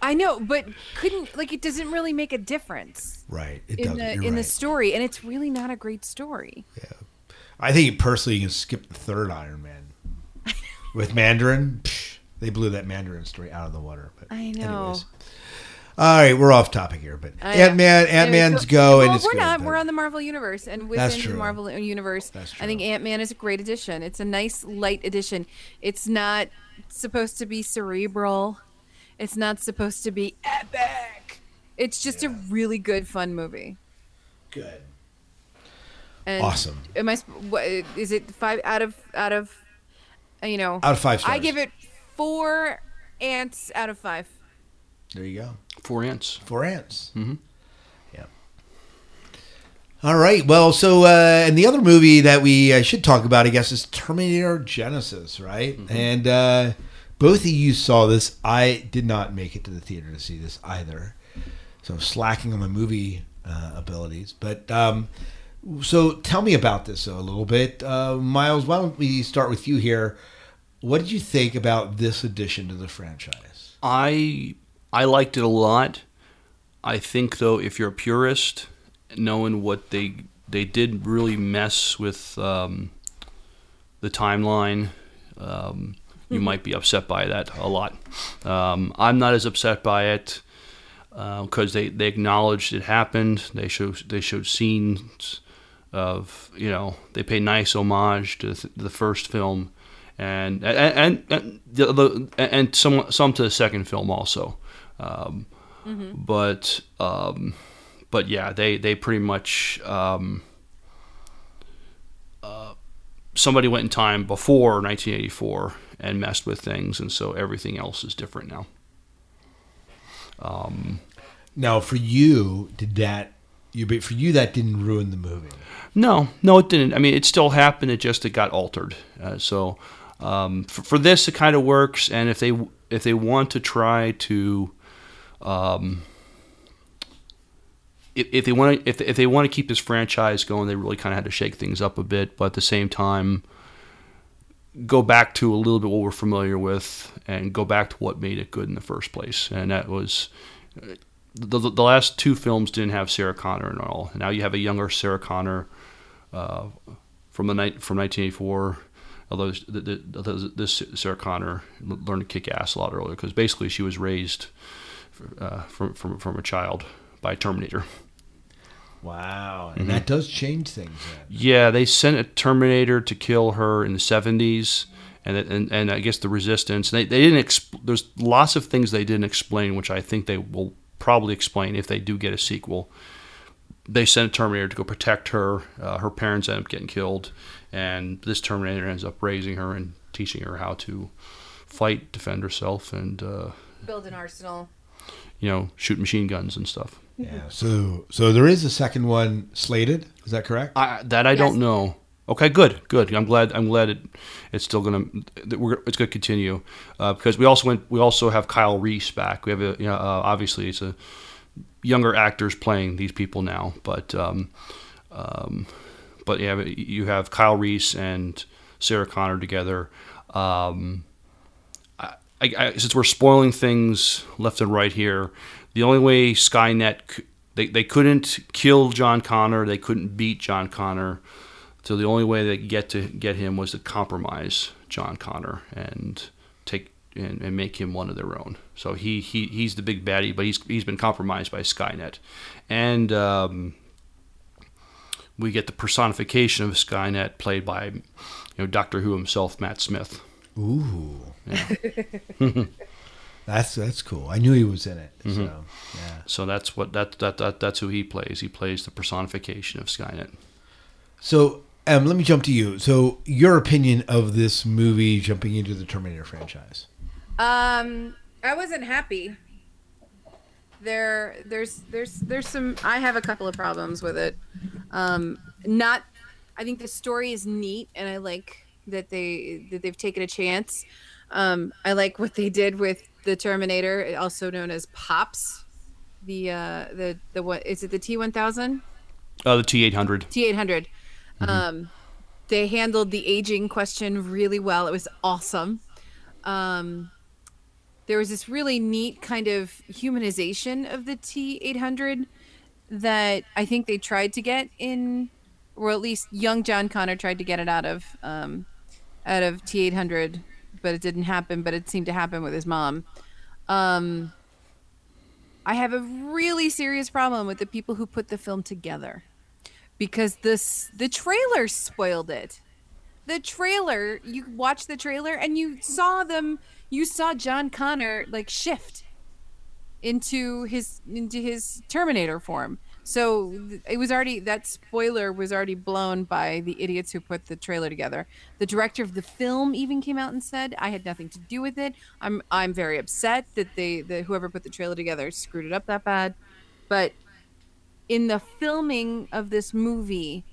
I know, but couldn't like it doesn't really make a difference right? It in doesn't. the in the story, and it's really not a great story. Yeah. I think personally, you can skip the third Iron Man <laughs> with Mandarin. psh, they blew that Mandarin story out of the water. But I know. Anyways. All right, we're off topic here, but I know. Ant Man, Ant Anyway, Man's so- go, and well, it's we're not. We're on the Marvel universe, and within the. Marvel universe, I think. Ant Man is a great addition. It's a nice light addition. It's not supposed to be cerebral. It's not supposed to be epic. It's just a really good, fun movie. Good. And Awesome. Am I? What, is it five out of out of? uh, You know, Out of five I give it four ants out of five. There you go. Four ants. Four ants. Mm-hmm. Yeah. All right. Well, so uh, and the other movie that we uh, should talk about, I guess, is Terminator Genisys, right? And uh, both of you saw this. I did not make it to the theater to see this either, so I'm slacking on my movie uh, abilities. But um, so tell me about this a little bit, uh, Miles. Why don't we start with you here? What did you think about this addition to the franchise? I I liked it a lot. I think though, if you're a purist, knowing what they they did really mess with um, the timeline, um, you might be upset by that a lot. Um, I'm not as upset by it because they, they acknowledged it happened. They showed they showed scenes of you know they pay nice homage to th- the first film, and and and, and the and some some to the second film also. Um, But um, but yeah, they they pretty much. Um, uh, Somebody went in time before 1984 and messed with things, and so everything else is different now. Now, for you, did that you? But for you, that didn't ruin the movie. No, no, it didn't. I mean, it still happened. It just it got altered. Uh, so um, for, for this, it kind of works. And if they if they want to try to, um, if, if they want to if, if they want to keep this franchise going, they really kind of had to shake things up a bit. But at the same time, go back to a little bit what we're familiar with, and go back to what made it good in the first place. And that was the, the, last two films didn't have Sarah Connor at all. Now you have a younger Sarah Connor uh, from the night from 1984. Although this Sarah Connor learned to kick ass a lot earlier because basically she was raised uh, from, from from a child by Terminator. Wow, and that does change things. Then. Yeah, they sent a Terminator to kill her in the 70s. And, and, and I guess the resistance. They, they didn't. Exp- there's lots of things they didn't explain, which I think they will probably explain if they do get a sequel. They sent a Terminator to go protect her. Uh, her parents end up getting killed, and this Terminator ends up raising her and teaching her how to fight, defend herself, and uh, Build an arsenal. You know shoot machine guns and stuff. Yeah. So, so there is a second one slated. Is that correct? I, that I Yes. don't know. Okay, good, good. I'm glad. I'm glad it it's still gonna that we're it's gonna continue uh, because we also went we also have Kyle Reese back. We have a you know, uh, obviously it's a younger actors playing these people now, but um, um, but yeah, you have Kyle Reese and Sarah Connor together. Um, I, I, since we're spoiling things left and right here, the only way Skynet they, they couldn't kill John Connor, they couldn't beat John Connor. So the only way they could get to get him was to compromise John Connor and take and, and make him one of their own. So he, he he's the big baddie, but he's he's been compromised by Skynet, and um, we get the personification of Skynet played by you know Doctor Who himself, Matt Smith. Ooh. <laughs> that's that's cool. I knew he was in it. So yeah. So that's what that, that that that's who he plays. He plays the personification of Skynet. So um, let me jump to you. So your opinion of this movie jumping into the Terminator franchise? Um, I wasn't happy. There, there's, there's, there's some. I have a couple of problems with it. Um, not. I think the story is neat, and I like that they that they've taken a chance. Um, I like what they did with the Terminator, also known as Pops. The uh, the the what is it? The T one thousand. Oh, the T eight hundred. T eight hundred. Um, they handled the aging question really well. It was awesome. Um, there was this really neat kind of humanization of the T eight hundred that I think they tried to get in, or at least young John Connor tried to get it out of, um, out of T eight hundred, but it didn't happen. But it seemed to happen with his mom. Um, I have a really serious problem with the people who put the film together because this the trailer spoiled it. The trailer, you watched the trailer and you saw them you saw John Connor like shift into his into his Terminator form. So it was already that spoiler was already blown by the idiots who put the trailer together. The director of the film even came out and said, "I had nothing to do with it. I'm I'm very upset that they that whoever put the trailer together screwed it up that bad." But in the filming of this movie,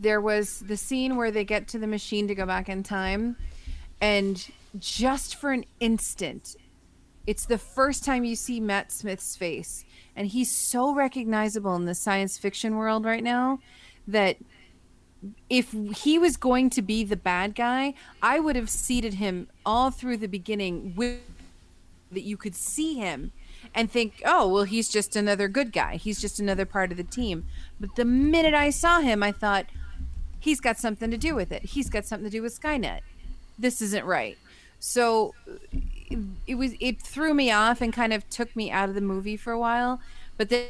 there was the scene where they get to the machine to go back in time, and just for an instant, it's the first time you see Matt Smith's face, and he's so recognizable in the science fiction world right now that if he was going to be the bad guy, I would have seated him all through the beginning with that you could see him and think, oh, well, he's just another good guy. He's just another part of the team. But the minute I saw him, I thought, he's got something to do with it. He's got something to do with Skynet. This isn't right. So it, was it threw me off and kind of took me out of the movie for a while. But the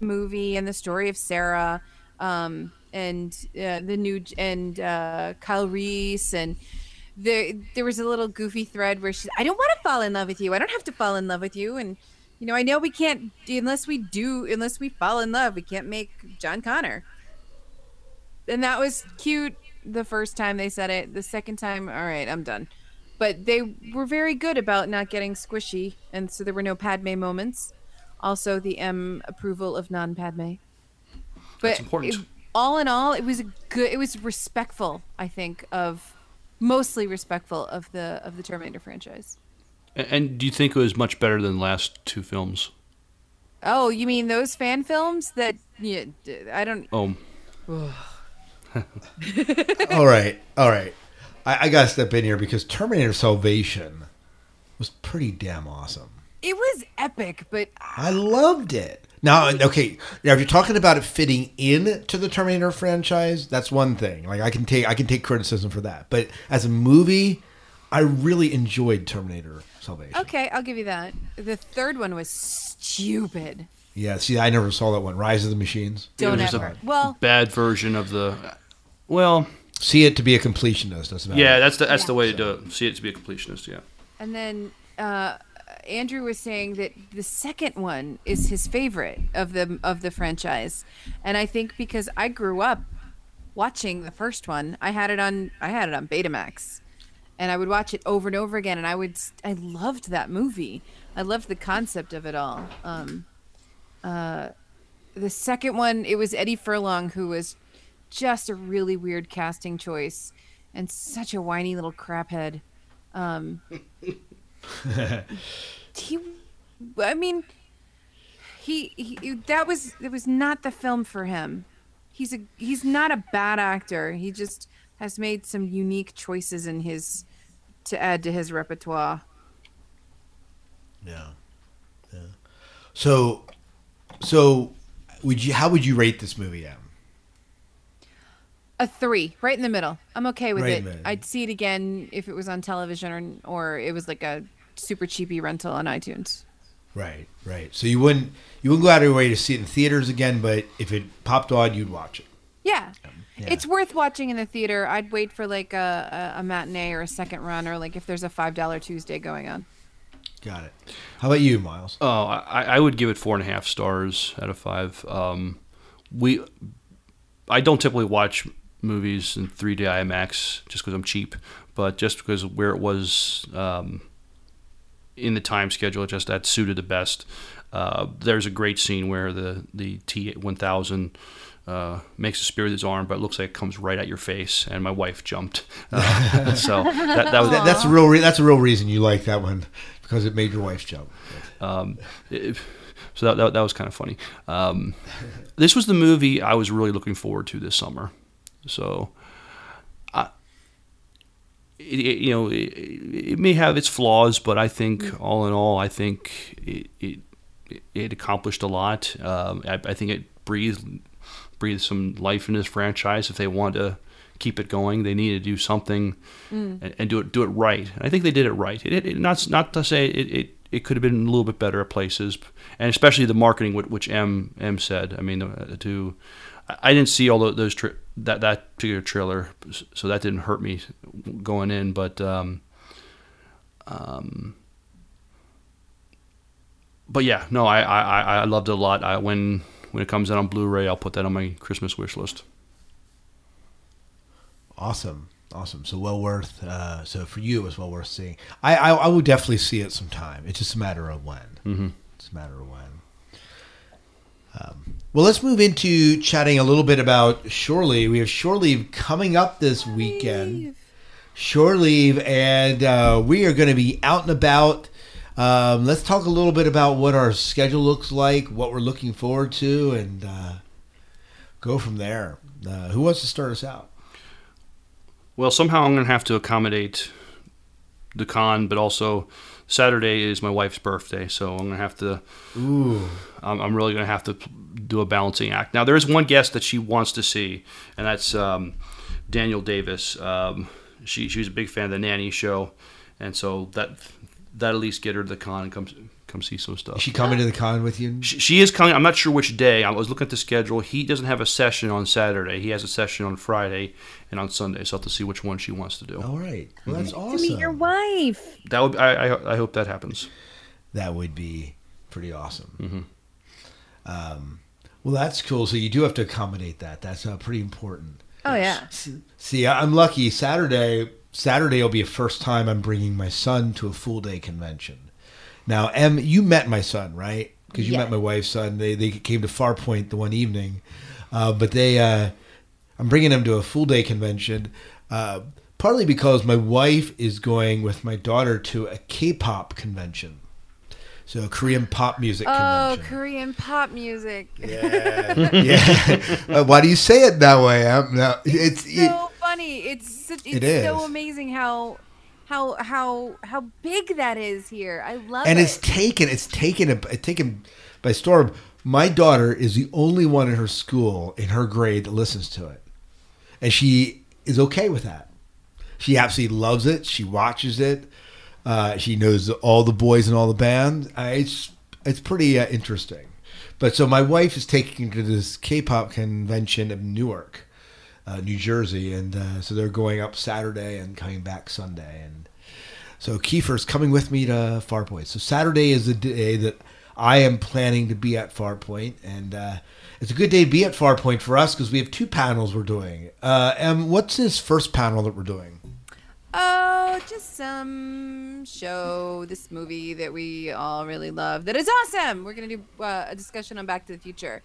movie and the story of Sarah um, and uh, the new and uh, Kyle Reese and there there was a little goofy thread where she's I don't want to fall in love with you. I don't have to fall in love with you and you know, I know we can't unless we do unless we fall in love, we can't make John Connor. And that was cute the first time they said it. The second time, all right, I'm done. But they were very good about not getting squishy, and so there were no Padme moments. Also, the M approval of non-Padme. But That's important. it- all in all, it was a good. It was respectful. I think of mostly respectful of the of the Terminator franchise. And, and do you think it was much better than the last two films? Oh, you mean those fan films that? Yeah, d- I don't. Oh, <laughs> all right, all right. I, I gotta step in here because Terminator Salvation was pretty damn awesome. It was epic, but I loved it. Now, okay, now if you're talking about it fitting in to the Terminator franchise, that's one thing. Like I can take I can take criticism for that. But as a movie, I really enjoyed Terminator Salvation. okay, I'll give you that. The third one was stupid. Yeah, see, I never saw that one. Rise of the Machines. Don't there's a ever. Well, bad version of the. Well, See it to be a completionist. That's about yeah, it. that's the that's the Yeah. way to do it. See it to be a completionist. Yeah. and then uh, Andrew was saying that the second one is his favorite of the of the franchise, and I think because I grew up watching the first one, I had it on I had it on Betamax, and I would watch it over and over again, and I would I loved that movie. I loved the concept of it all. Um, uh, the second one, it was Eddie Furlong who was just a really weird casting choice and such a whiny little craphead. Um, <laughs> he, I mean, he, he that was it was not the film for him. He's a he's not a bad actor. He just has made some unique choices in his to add to his repertoire. Yeah. Yeah. So, so would you? How would you rate this movie, Em? A three, right in the middle. I'm okay with Right it. in the middle. I'd see it again if it was on television or or it was like a super cheapy rental on iTunes. Right, right. So you wouldn't you wouldn't go out of your way to see it in theaters again, but if it popped on, you'd watch it. Yeah. yeah. It's worth watching in the theater. I'd wait for like a, a, a matinee or a second run or like if there's a five dollar Tuesday going on. Got it. How about you, Miles? Oh, I, I would give it four and a half stars out of five. Um, we, I don't typically watch movies in 3D IMAX just because I'm cheap, but just because where it was um, in the time schedule, it just that suited the best. Uh, there's a great scene where the the T1000 uh, makes a spear with his arm, but it looks like it comes right at your face, and my wife jumped. Uh, <laughs> so that, that was That, that's a real. Re- that's a real reason you like that one because it made your wife jump. Um, it- so that, that, that was kind of funny. Um, this was the movie I was really looking forward to this summer. So, I, it, it- you know, it, it may have its flaws, but I think all in all, I think it it, it accomplished a lot. Um, I, I think it breathed breathed some life in this franchise. If they want to keep it going, they need to do something and, and do it do it right. And I think they did it right. It, it, not not to say it, it it could have been a little bit better at places, and especially the marketing, which, M M said. I mean, to I didn't see all those that that particular trailer, so that didn't hurt me going in. But um, um, but yeah, no, I, I, I- I loved it a lot. I, when when it comes out on Blu-ray, I'll put that on my Christmas wish list. Awesome, awesome. So well worth. Uh, so for you, it was well worth seeing. I, I I will definitely see it sometime. It's just a matter of when. Mm-hmm. It's a matter of when. Um, well, let's move into chatting a little bit about shore leave. We have shore leave coming up this weekend. Shore leave, and uh, we are going to be out and about. Um, let's talk a little bit about what our schedule looks like, what we're looking forward to, and uh, go from there. Uh, who wants to start us out? Well, somehow I'm going to have to accommodate the con, but also Saturday is my wife's birthday, so I'm going to have to. Ooh. I'm, I'm really going to have to do a balancing act. Now, there is one guest that she wants to see, and that's um, Daniel Davis. Um, she she's a big fan of the Nanny show, and so that that at least get her to the con and come come see some stuff. Is she coming to the con with you? She, she is coming. I'm not sure which day. I was looking at the schedule. He doesn't have a session on Saturday. He has a session on Friday and on Sunday. So I'll have to see which one she wants to do. All right. Well, that's To meet your wife. That would. I, I, I hope that happens. That would be pretty awesome. Um, well, that's cool. So you do have to accommodate that. That's uh, pretty important. Oh yeah. See, I'm lucky. Saturday, Saturday will be a first time I'm bringing my son to a full day convention. Now, Em, you met my son, right? Because you met my wife's son. They they came to Farpoint the one evening, uh, but they uh, I'm bringing them to a full day convention. Uh, partly because my wife is going with my daughter to a K-pop convention, so Korean pop music Oh, convention. Korean pop music. Yeah, <laughs> yeah. <laughs> Uh, why do you say it that way? Em? No, it's it- so funny. It's such, it's It so amazing how how how how big that is here. I love and it. And it's taken it's taken a, it's taken by storm. My daughter is the only one in her school in her grade that listens to it, and she is okay with that. She absolutely loves it. She watches it. Uh, she knows all the boys and all the band. Uh, it's it's pretty uh, interesting. But so my wife is taking to this K-pop convention in Newark, uh, New Jersey, and uh, so they're going up Saturday and coming back Sunday, and so Kiefer's coming with me to Farpoint. So Saturday is the day that I am planning to be at Farpoint, and uh, it's a good day to be at Farpoint for us because we have two panels we're doing. Uh, and what's this first panel that we're doing? Oh, just some show, this movie that we all really love. That is awesome. We're gonna do uh, a discussion on Back to the Future.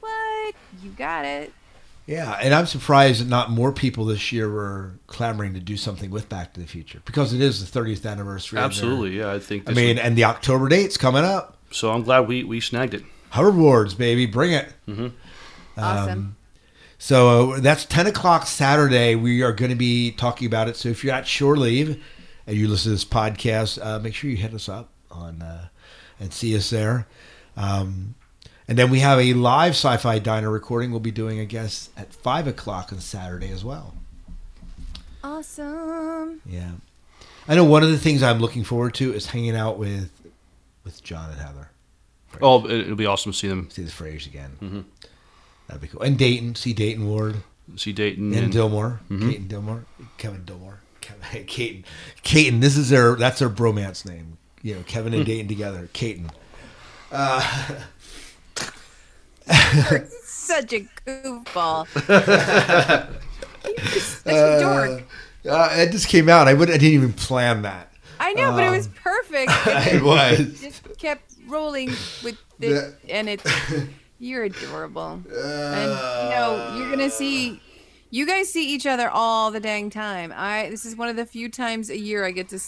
What? You got it. Yeah, and I'm surprised that not more people this year were clamoring to do something with Back to the Future because it is the 30th anniversary. Absolutely. Yeah, I think. I mean, would- and the October date's coming up. so I'm glad we we snagged it. Hoverboards, baby, bring it. Awesome. So uh, that's 10 o'clock Saturday. We are going to be talking about it. So if you're at shore leave and you listen to this podcast, uh, make sure you hit us up on uh, and see us there. Um, and then we have a live sci-fi diner recording. We'll be doing, I guess, at five o'clock on Saturday as well. awesome. Yeah, I know one of the things I'm looking forward to is hanging out with with John and Heather. Oh, it- it'll be awesome to see them See the Frays again. Mm-hmm. That'd be cool. And Dayton, see Dayton Ward. see Dayton and and Dilmore, Mm-hmm. Caton Dilmore, Kevin Dilmore, Kevin, <laughs> Caton, Caton. This is their that's their bromance name. You know, Kevin Hmm. and Dayton together, Caton. Such a goofball. <laughs> You're just such a dork. Uh, it just came out. I would. I didn't even plan that. I know, but it was perfect. <laughs> It was. just kept rolling with Yeah. it, and it's you're adorable. and you know, you're gonna see. You guys see each other all the dang time. I this is one of the few times a year I get to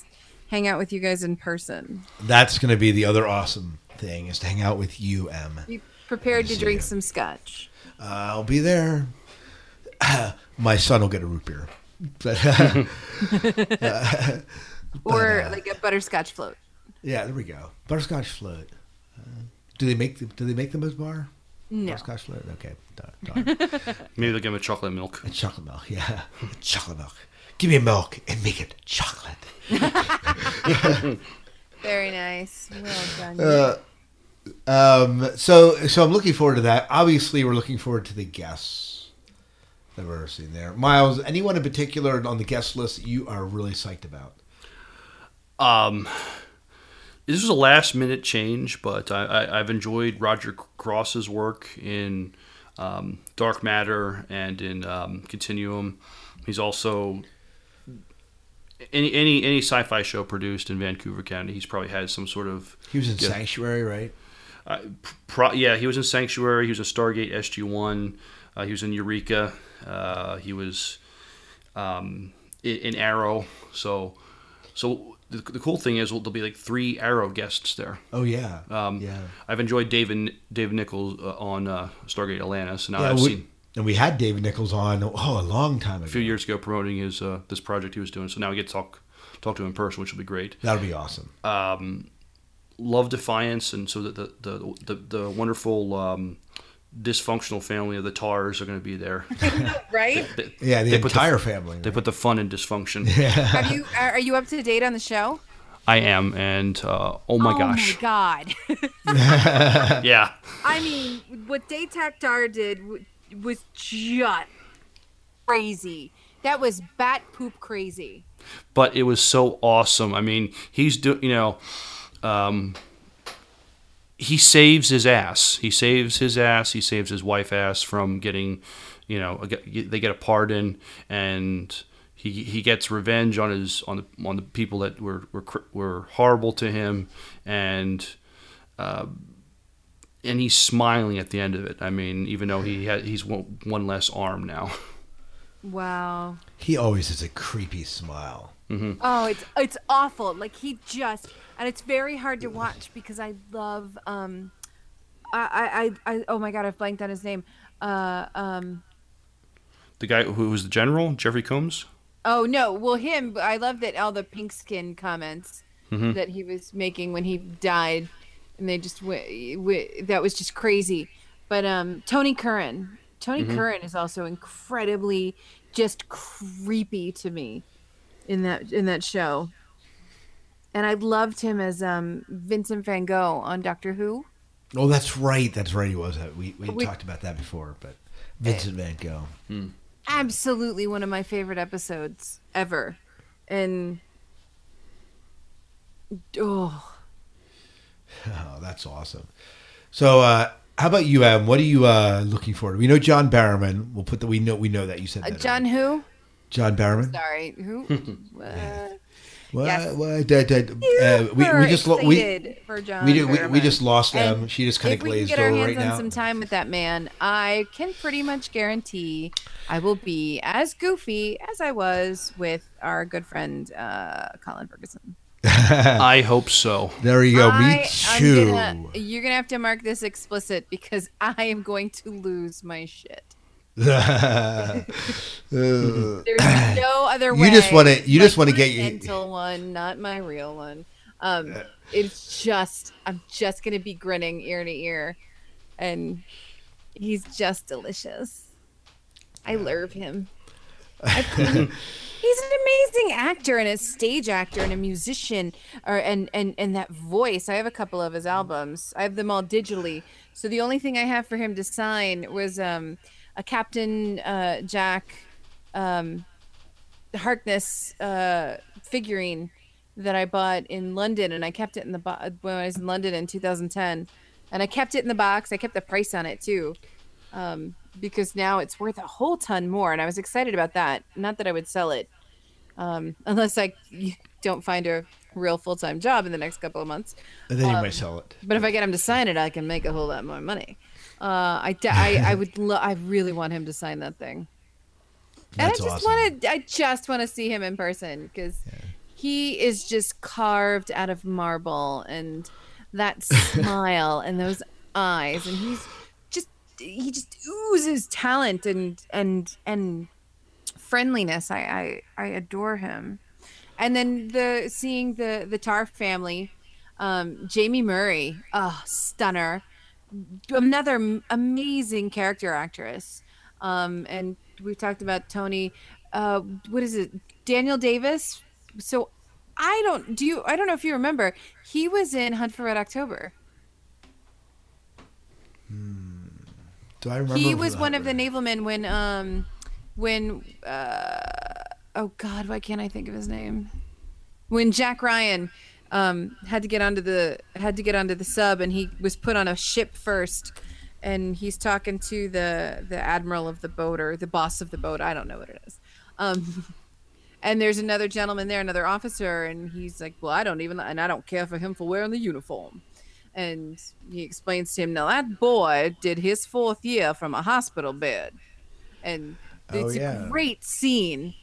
hang out with you guys in person. That's going to be the other awesome thing is to hang out with you, Em. Be prepared to drink you. some scotch. I'll be there. <coughs> My son will get a root beer, <laughs> <laughs> but Or uh, like a butterscotch float. yeah, there we go. Butterscotch float. Uh, do they make the, Do they make them as bar? No. Butterscotch float. Okay. Darn, darn. <laughs> maybe they'll give him a chocolate milk. And chocolate milk, yeah. <laughs> chocolate milk. Give me a milk and make it chocolate. <laughs> Very nice. Well done. Uh, Um, so, so I'm looking forward to that. Obviously, we're looking forward to the guests that we're seeing there. Miles, anyone in particular on the guest list that you are really psyched about? Um, this was a last minute change, but I, I, I've enjoyed Roger Cross's work in um, Dark Matter and in um, Continuum. He's also any any any sci-fi show produced in Vancouver County. He's probably had some sort of He was in. Sanctuary, right? uh, pro, yeah, he was in Sanctuary. He was in Stargate SG One. Uh, he was in Eureka. Uh, he was um, in, in Arrow. So, so the, the cool thing is there'll be like three Arrow guests there. Oh yeah, Um, yeah. I've enjoyed David Dave Nykl uh, on uh, Stargate Atlantis. Now Yeah, I've we- seen and we had David Nykl on oh a long time ago. a few years ago promoting his uh, this project he was doing. So now we get to talk talk to him in person, which will be great. That'll be awesome. um, love Defiance, and so that the the, the, the wonderful um, dysfunctional family of the Tarrs are going to be there. <laughs> Right? They, Yeah, the they put entire the, family. They put the fun in dysfunction. <laughs> Have you are, are you up to date on the show? I am, and uh, oh my oh gosh, my god. <laughs> yeah, I mean, what Datak Tarr did w- was just crazy. That was bat poop crazy. but it was so awesome. I mean, he's doing, you know. Um, he saves his ass. He saves his ass. He saves his wife ass from getting, you know, a- they get a pardon, and he he gets revenge on his on the on the people that were were were horrible to him, and. Uh, and he's smiling at the end of it. I mean, even though he had, he's one, one less arm now. <laughs> Wow. he always has a creepy smile. Oh, it's it's awful. Like he just and it's very hard to watch because I love um I I, I oh my god, I've blanked on his name. Uh um The guy who was the general, Jeffrey Combs. Oh no, well him. I love that all the pink skin comments Mm-hmm. that he was making when he died, and they just w- w- that was just crazy. But um, Tony Curran, Tony Mm-hmm. Curran is also incredibly just creepy to me in that in that show. And I loved him as um, Vincent Van Gogh on Doctor Who. Oh, that's right. That's right. He was. Uh, We we, We- talked about that before, but Vincent Van Gogh. Absolutely one of my favorite episodes ever, and oh. <laughs> Oh, that's awesome. So, uh, how about you, Adam? What are you uh, looking for? We know John Barrowman. We'll put the we know we know that you said Uh, that. John who? John Barrowman. Sorry, who? <laughs> What? Yes. what- that- that- uh, we, we just lo- we for John we, did, we we just lost And them. She just kind of if we can glazed get our over hands right on now. some time with that man, I can pretty much guarantee I will be as goofy as I was with our good friend uh, Colin Ferguson. <laughs> I hope so. There you go. I, Me too. gonna- you're gonna have to mark this explicit because I am going to lose my shit. Uh, There's <laughs> no other way. You just wanna- you My just wanna get your mental one, not my real one. Um, it's just I'm just gonna be grinning ear to ear, and he's just delicious. I love him. <laughs> I he's an amazing actor and a stage actor and a musician, or and and and that voice. I have a couple of his albums. I have them all digitally. So the only thing I have for him to sign was um, a Captain uh, Jack um, Harkness uh, figurine that I bought in London, and I kept it in the bo- when I was in London in 2010, and I kept it in the box. I kept the price on it too, um, because now it's worth a whole ton more, and I was excited about that. Not that I would sell it, um, unless I <laughs> don't find a real full time job in the next couple of months. and then you Um, might sell it. But if I get him to sign it, I can make a whole lot more money. Uh, I, I, I would, lo- I really want him to sign that thing. And I just awesome. want to, I just want to see him in person because he is just carved out of marble and that <laughs> smile and those eyes, and he's just, he just oozes talent and and and friendliness. I I, I adore him. And then the seeing the the Tarr family, um, Jaime Murray, oh stunner, another amazing character actress. Um, and we've talked about Tony. Uh, what is it? Daniel Davis. So I don't do you. I don't know if you remember. He was in Hunt for Red October. Do I remember? he was one of the navalmen when um when uh oh god why can't i think of his name when jack ryan um, had to get onto the had to get onto the sub, and he was put on a ship first. And he's talking to the the admiral of the boat or the boss of the boat. I don't know what it is. Um, <laughs> and there's another gentleman there, another officer, and he's like, "Well, I don't even, and I don't care for him for wearing the uniform." And he explains to him, "Now that boy did his fourth year from a hospital bed." and Oh, it's yeah. a great scene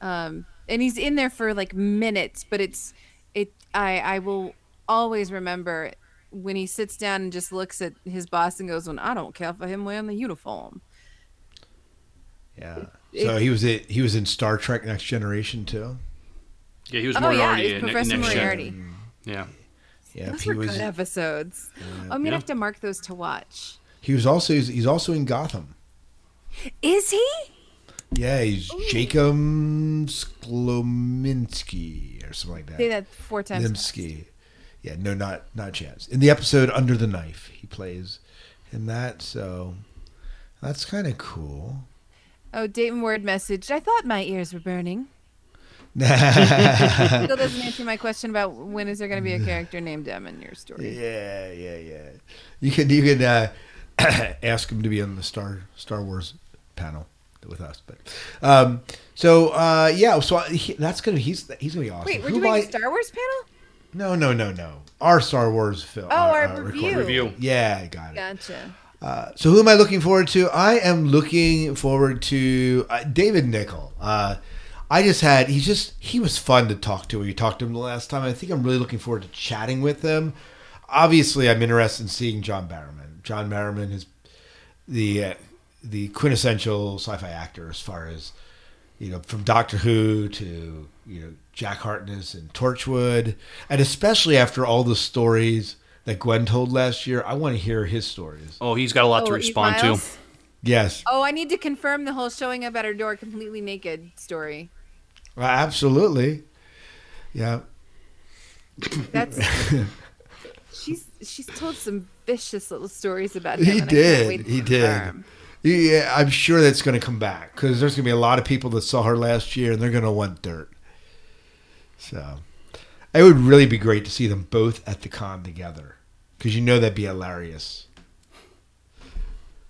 um and he's in there for like minutes but it's it i i will always remember when he sits down and just looks at his boss and goes well i don't care for him wearing the uniform Yeah. It- So he was it. He was in Star Trek: Next Generation too. Yeah, he was oh Moriarty. yeah he's in professor Next Gen. moriarty mm-hmm. Yeah. Yeah, those he were was. good episodes oh, i'm gonna Yeah. have to mark those to watch He was also. He's, he's also in Gotham. is he Yeah, he's Jacob Sklominski or something like that. say that four times Limsky. Yeah, no, not not chance. In the episode Under the Knife, he plays in that. So that's kind of cool. oh dayton ward message i thought my ears were burning <laughs> still doesn't answer my question about when is there going to be a character named em in your story Yeah, yeah, yeah. You can you can uh, <coughs> ask him to be on the Star Star Wars panel with us. But um, so uh, yeah, so he, that's gonna he's he's gonna be awesome. wait we're Who doing am a I- star wars panel No, no, no, no. Our Star Wars film. Oh, our uh, review. Review. Yeah, I got it. gotcha Uh, so who am I looking forward to? I am looking forward to uh, David Nykl. Uh, I just had he's just he was fun to talk to. We talked to him the last time. I think I'm really looking forward to chatting with him. Obviously, I'm interested in seeing John Barrowman. John Barrowman is the uh, the quintessential sci-fi actor as far as you know from Doctor Who to you know Jack Harkness and Torchwood, and especially after all the stories that Gwen told last year, I want to hear his stories. Oh, he's got a lot to Oh, respond to. Yes, Oh, I need to confirm the whole showing up at her door completely naked story. Uh, absolutely. Yeah, That's <laughs> she's she's told some vicious little stories about him. he and I can't did. wait He did. confirm. Yeah, I'm sure that's going to come back because there's going to be a lot of people that saw her last year and they're going to want dirt. So, it would really be great to see them both at the con together because you know that'd be hilarious.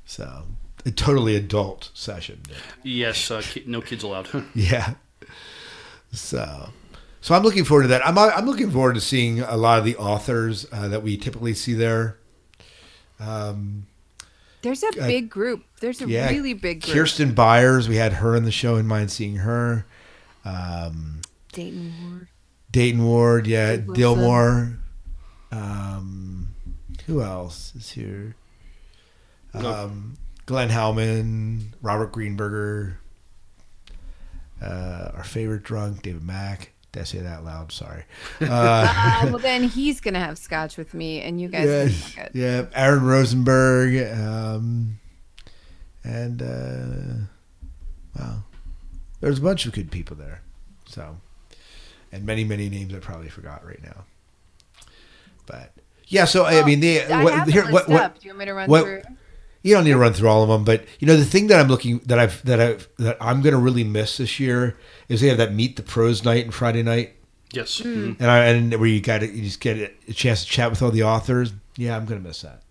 So, a totally adult session. Yes, uh, ki- no kids allowed. <laughs> Yeah. So, so I'm looking forward to that. I'm I'm looking forward to seeing a lot of the authors uh, that we typically see there. Um, There's a Uh, big group. There's a yeah, really big group. Kirsten Byers, we had her in the show and mind seeing her. Um, Dayton Ward. Dayton Ward, yeah, Jake Wilson. Dilmore. Um, who else is here? No. Um, Glenn Hauman, Robert Greenberger, uh, our favorite drunk, David Mack. Did I say that loud? Sorry. <laughs> Uh, Uh, well, then <laughs> he's gonna have scotch with me, and you guys yeah, yeah, Aaron Rosenberg, um, and uh, wow, there's a bunch of good people there. So, and many many names I probably forgot right now. But yeah, so I mean, the, I what, here, what, what, up. Do you want me to run what- through? You don't need to run through all of them, but you know the thing that I'm looking that I've that I've that I'm gonna really miss this year is they have that meet the pros night and Friday night, yes. Mhm. and I and where you got to you just get a chance to chat with all the authors. Yeah, I'm gonna miss that,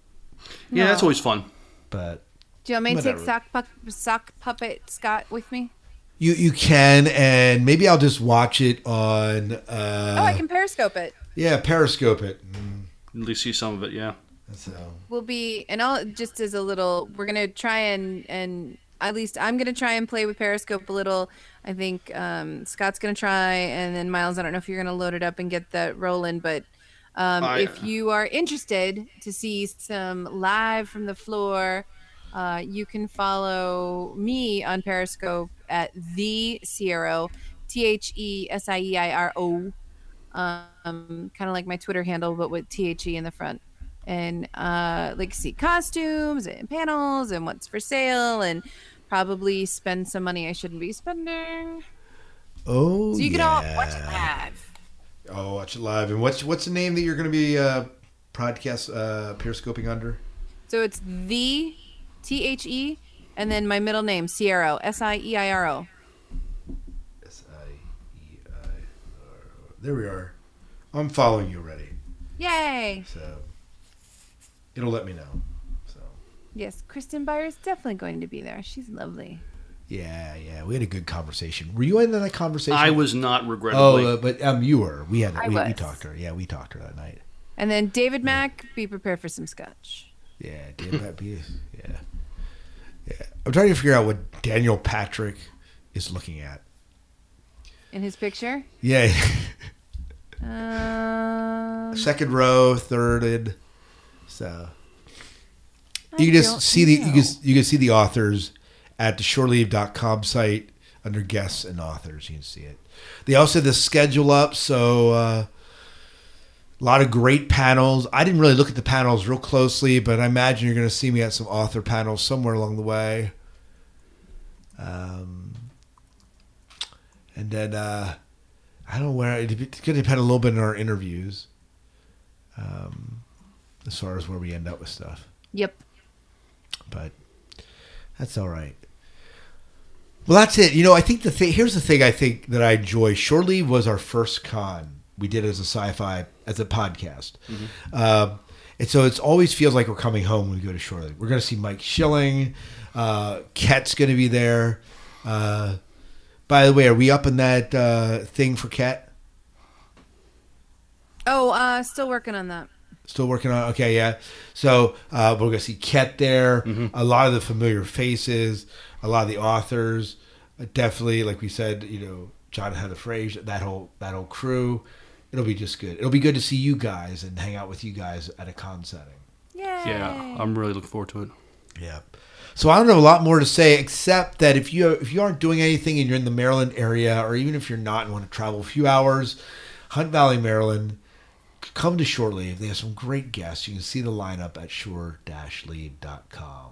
Yeah, that's always fun. but Do you want me to take sock, pup- sock puppet Scott with me? you you can, and maybe I'll just watch it on. Uh, oh, I can periscope it. Yeah, Periscope it. Mm, At least see some of it. Yeah. So We'll be, and I'll just as a little. We're gonna try and and at least I'm gonna try and play with Periscope a little. I think um, Scott's gonna try, and then Miles. I don't know if you're gonna load it up and get that rolling, but um, I- if you are interested to see some live from the floor, uh, you can follow me on Periscope at the Sieiro, T H E S I E I R O, um, kind of like my Twitter handle, but with T H E in the front and uh, like see costumes and panels and what's for sale and probably spend some money I shouldn't be spending. oh So you can yeah. all watch it live. Oh, watch it live. And what's what's the name that you're going to be uh, podcast uh, periscoping under? So it's the T H E and then my middle name Sieiro S I E I R O. S I E I R. There we are. I'm following you already, Yay! so it'll let me know. So Yes, Kirsten Beyer is definitely going to be there. She's lovely. yeah, yeah, we had a good conversation. Were you in that conversation? I was not regrettably. Oh, uh, but um, you were. We had I we, we talked to her. Yeah, we talked to her that night. And then David Mack, be prepared for some scotch. Yeah, Dan Pat Pease. Yeah, yeah. I'm trying to figure out what Daniel Patrick is looking at. In his picture, Yeah, <laughs> um, second row, thirded. So I you can just see the you can you can see the authors at the shoreleave.com site under guests and authors. You can see it. They also have the schedule up, so uh, a lot of great panels. I didn't really look at the panels real closely, but I imagine you're going to see me at some author panels somewhere along the way. Um, and then uh, I don't know where it's going to depend a little bit on our interviews, um, as far as where we end up with stuff Yep. but that's all right. Well, that's it. You know, I think the thing here's the thing I think that I enjoy. Shore Leave was our first con we did as a sci-fi as a podcast, um, and so it always feels like we're coming home when we go to Shore Leave. We're going to see Mike Schilling. Uh, Ket's going to be there. Uh, by the way, are we up in that uh, thing for Ket? Oh, uh, still working on that. Still working on. Okay, yeah. So uh, we're gonna see Ket there. A lot of the familiar faces. A lot of the authors. Uh, definitely, like we said, you know, John Heather Fraser. That whole that whole crew. It'll be just good. It'll be good to see you guys and hang out with you guys at a con setting. Yay! yeah, I'm really looking forward to it. Yeah. So I don't have a lot more to say except that if you if you aren't doing anything and you're in the Maryland area, or even if you're not and want to travel a few hours, Hunt Valley, Maryland, come to Shore Leave. They have some great guests. You can see the lineup at shore-leave.com.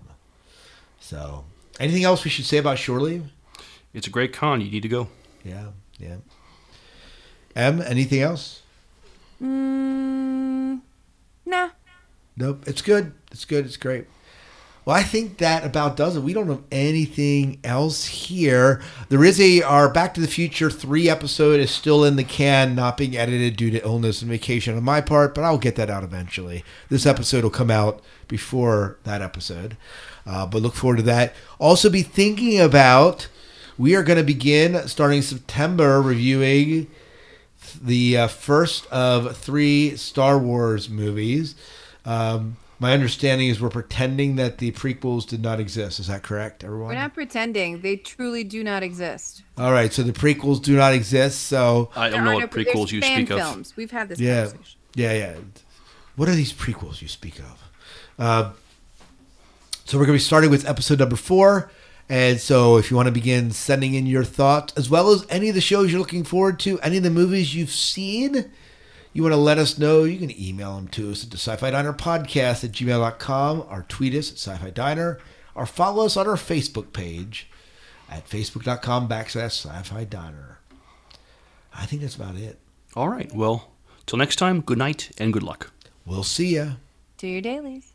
So, anything else we should say about Shore Leave? It's a great con. You need to go. Yeah, yeah. M, anything else? Mm, nah. Nope. It's good. It's good. It's great. Well, I think that about does it. We don't have anything else here. There is a our Back to the Future three episode is still in the can, not being edited due to illness and vacation on my part, but I'll get that out eventually. This episode will come out before that episode, uh, but look forward to that. Also, be thinking about we are going to begin starting September reviewing the uh, first of three Star Wars movies. Um, my understanding is we're pretending that the prequels did not exist. Is that correct, everyone? We're not pretending. They truly do not exist. All right, so the prequels do not exist. So I don't know what no- prequels you fan speak of. films. We've had this yeah, conversation. yeah, yeah. What are these prequels you speak of? Uh, so we're going to be starting with episode number four. And so if you want to begin sending in your thoughts, as well as any of the shows you're looking forward to, any of the movies you've seen, you want to let us know, you can email them to us at the Sci-Fi Diner Podcast at gmail.com or tweet us at Sci-Fi Diner or follow us on our Facebook page at facebook.com backslash Sci-Fi Diner. I think that's about it. All right. Well, till next time, good night and good luck. We'll see ya. Do your dailies.